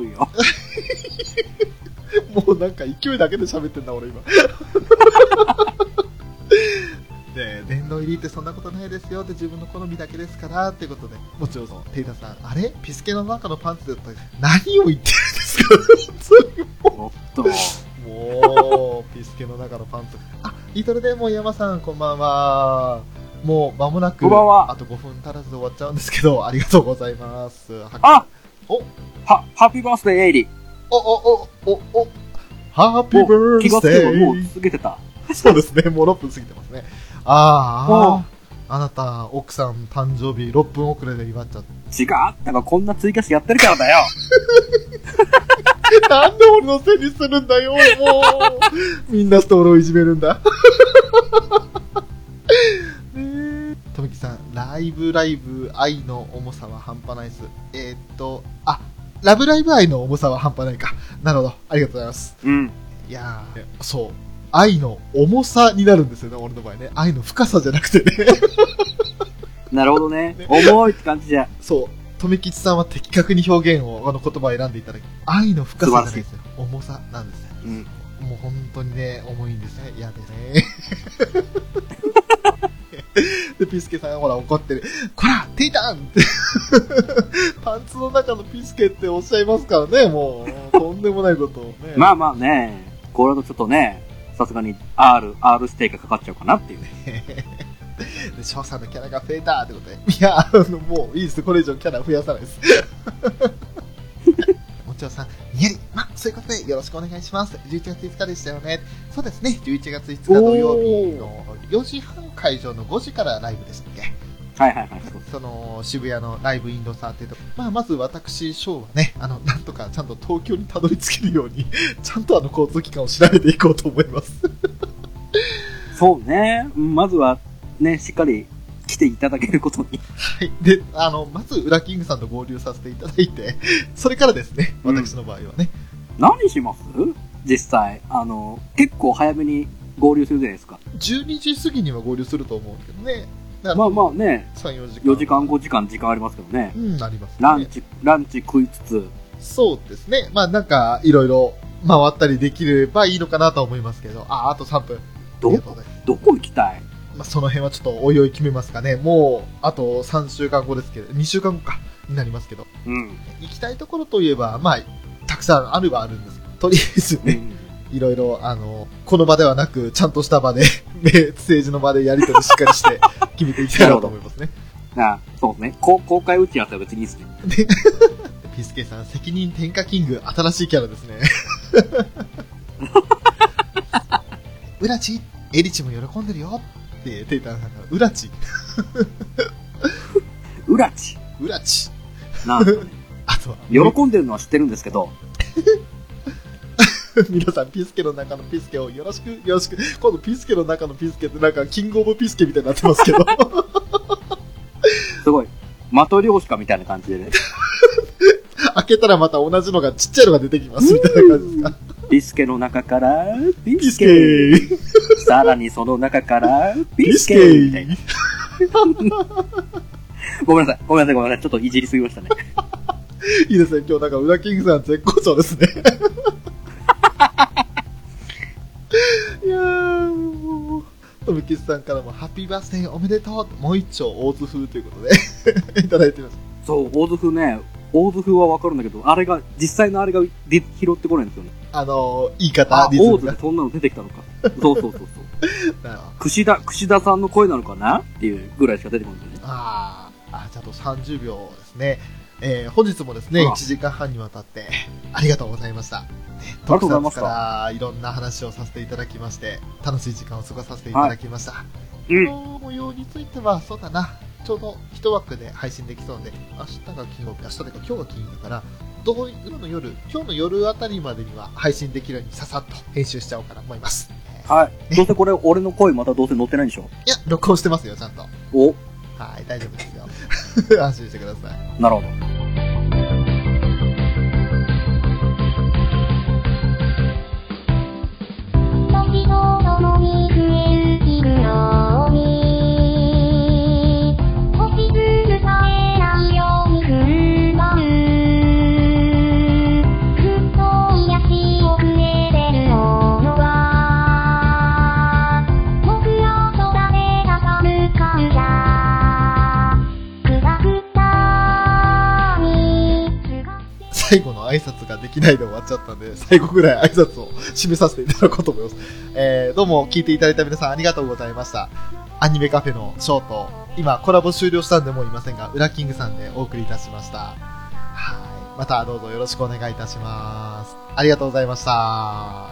S3: うよ。
S2: もうなんか勢いだけで喋ってんだ、俺今。で、殿堂入りってそんなことないですよって自分の好みだけですからってことで、もちろんテイタさん、あれ？ピスケの中のパンツだったら何を言ってるんですか？もう、ピスケの中のパンツ。あ、リトルデーモン山さん、こんばんは。もう間もなく、
S3: こんばんは
S2: あと5分足らずで終わっちゃうんですけど、ありがとうございます。は
S3: あ
S2: お
S3: は、ハッピーバースデーエイリ。
S2: お、お、お、お、お、ハッピーバ
S3: もう
S2: ース
S3: 気がつけば
S2: デ
S3: もう
S2: ー。
S3: 続けてた。
S2: そうですね、もう6分過ぎてますね。ああ、あなた、奥さん誕生日6分遅れで祝っちゃっ
S3: 違ったがこんな追加しやってるからだよ。
S2: た。なんで俺のせいにするんだよ、もう。みんなして俺をいじめるんだ。ねえとみきさん、ライブライブ愛の重さは半端ないです。えーっと、あ、ラブライブ愛の重さは半端ないか。なるほど。ありがとうございます。
S3: うん。
S2: いやー、そう。愛の重さになるんですよね、俺の場合ね。愛の深さじゃなくてね。
S3: なるほどね。重いって感じじゃ。
S2: そう。富吉さんは的確に表現を、あの言葉を選んでいただき、愛の深さじゃないですよ。重さなんですよ。
S3: うん。
S2: もう本当にね、重いんですね。嫌ですね。で、ピスケさんがほら怒ってる。こらテイタンって。パンツの中のピスケっておっしゃいますからね、もう。とんでもないことをね。
S3: まあまあね、これだとちょっとね、さすがに R、R ステーキがかかっちゃうかなっていう。
S2: で、翔さんのキャラが増えたってことで。いや、あの、もういいです。これ以上キャラ増やさないです。もちろんさん、にやり、ま、そういうことでよろしくお願いします。11月5日でしたよね。そうですね、11月5日土曜日の4時半会場の5時からライブでしたっけ？
S3: はいはいはい。そ
S2: の渋谷のライブインドサーっていうと、まあ、まず私、ショーはね、あの、なんとかちゃんと東京にたどり着けるように、ちゃんとあの交通機関を調べていこうと思います。
S3: そうね。うんまずはね、しっかり来ていただけることに。
S2: はい。で、あの、まず、ウラキングさんと合流させていただいて、それからですね、
S3: うん
S2: 私の場合はね。
S3: 何します？実際。あの、結構早めに合流するじゃないですか。
S2: 12時過ぎには合流すると思うけどね。だ
S3: まあまあね、
S2: 3、4時間。
S3: 4時間、5時間時間ありますけどね
S2: う。ん、あります、ね。
S3: ランチ、ランチ食いつつ、
S2: そうですね。まあなんか、いろいろ回ったりできればいいのかなと思いますけど、あ、あと3分。あり
S3: ど
S2: がとうございます。
S3: どこ行きたい？
S2: まあその辺はちょっとおいおい決めますかね。もう、あと3週間後ですけど、2週間後か、になりますけど。
S3: うん。
S2: 行きたいところといえば、まあ、たくさんあるはあるんですとりあえずね、
S3: うん。
S2: いろいろ、あの、この場ではなく、ちゃんとした場で、ね、政治の場でやり取りしっかりして、決めていきたいなと思いますね。
S3: あそうですね。こ公開打ち合わせは別にいいですね。
S2: で、ピスケさん、責任転嫁キング、新しいキャラですね。ウラチ、エリチも喜んでるよって、テイタンさんが、ウラチ、
S3: ウラチ。
S2: ウラチ。
S3: なね
S2: あとは、
S3: 喜んでるのは知ってるんですけど、
S2: 皆さん、ピスケの中のピスケをよろしく、よろしく。今度、ピスケの中のピスケってなんか、キングオブピスケみたいになってますけど。
S3: すごい、的漁師かみたいな感じでね。
S2: 開けたらまた同じのが、ちっちゃいのが出てきます、みたいな感じですか。
S3: ビスケの中から、ビス
S2: ピスケ
S3: ケ。さらにその中から、ビ
S2: ピス
S3: スケ
S2: ケ
S3: みたいな。ごめんなさい、ごめんなさい、ごめんなさい。ちょっといじりすぎましたね。
S2: いいですね、今日なんか、ウラキングさん絶好調ですね。いやー、もう、とみきさんからも、ハッピーバースデーおめでとうもう一丁、大津風ということで、いただいてます。
S3: そう、大津風ね、大津風はわかるんだけど、あれが、実際のあれがで拾ってこないんですよね。
S2: あのー、言い方
S3: あ、、
S2: リズムが
S3: 大津で。そんなの出てきたのか。そうそうそう そう。串田、串田さんの声なのかな？っていうぐらいしか出てこないんだよね。
S2: あーあ、ちゃんと30秒ですね。えー本日もですね、
S3: あら
S2: 1時間半にわたって、ありがとうございました。ね
S3: ありがとうございました
S2: 特撮からいろんな話をさせていただきまして、楽しい時間を過ごさせていただきました。
S3: うん
S2: この模様については、そうだな、ちょうど一枠で配信できそうので、明日が金曜日、明日というか今日が金曜日だから、どう今の夜、今日の夜あたりまでには配信できるようにささっと編集しちゃおうかなと思います。えー
S3: はい。どうせこれ、俺の声またどうせ載ってないんでしょ
S2: いや、録音してますよ、ちゃんと。
S3: お、
S2: はい、大丈夫ですよ。安心してください。
S3: なるほど。
S1: 時とともに増える日の
S2: きないで終わっちゃったんで、最後ぐらい挨拶を締めさせていただこうと思います。えー、どうも聞いていただいた皆さんありがとうございました。アニメカフェのショート、今コラボ終了したんでもういませんが、ウラキングさんでお送りいたしました。はい。またどうぞよろしくお願いいたします。ありがとうございました。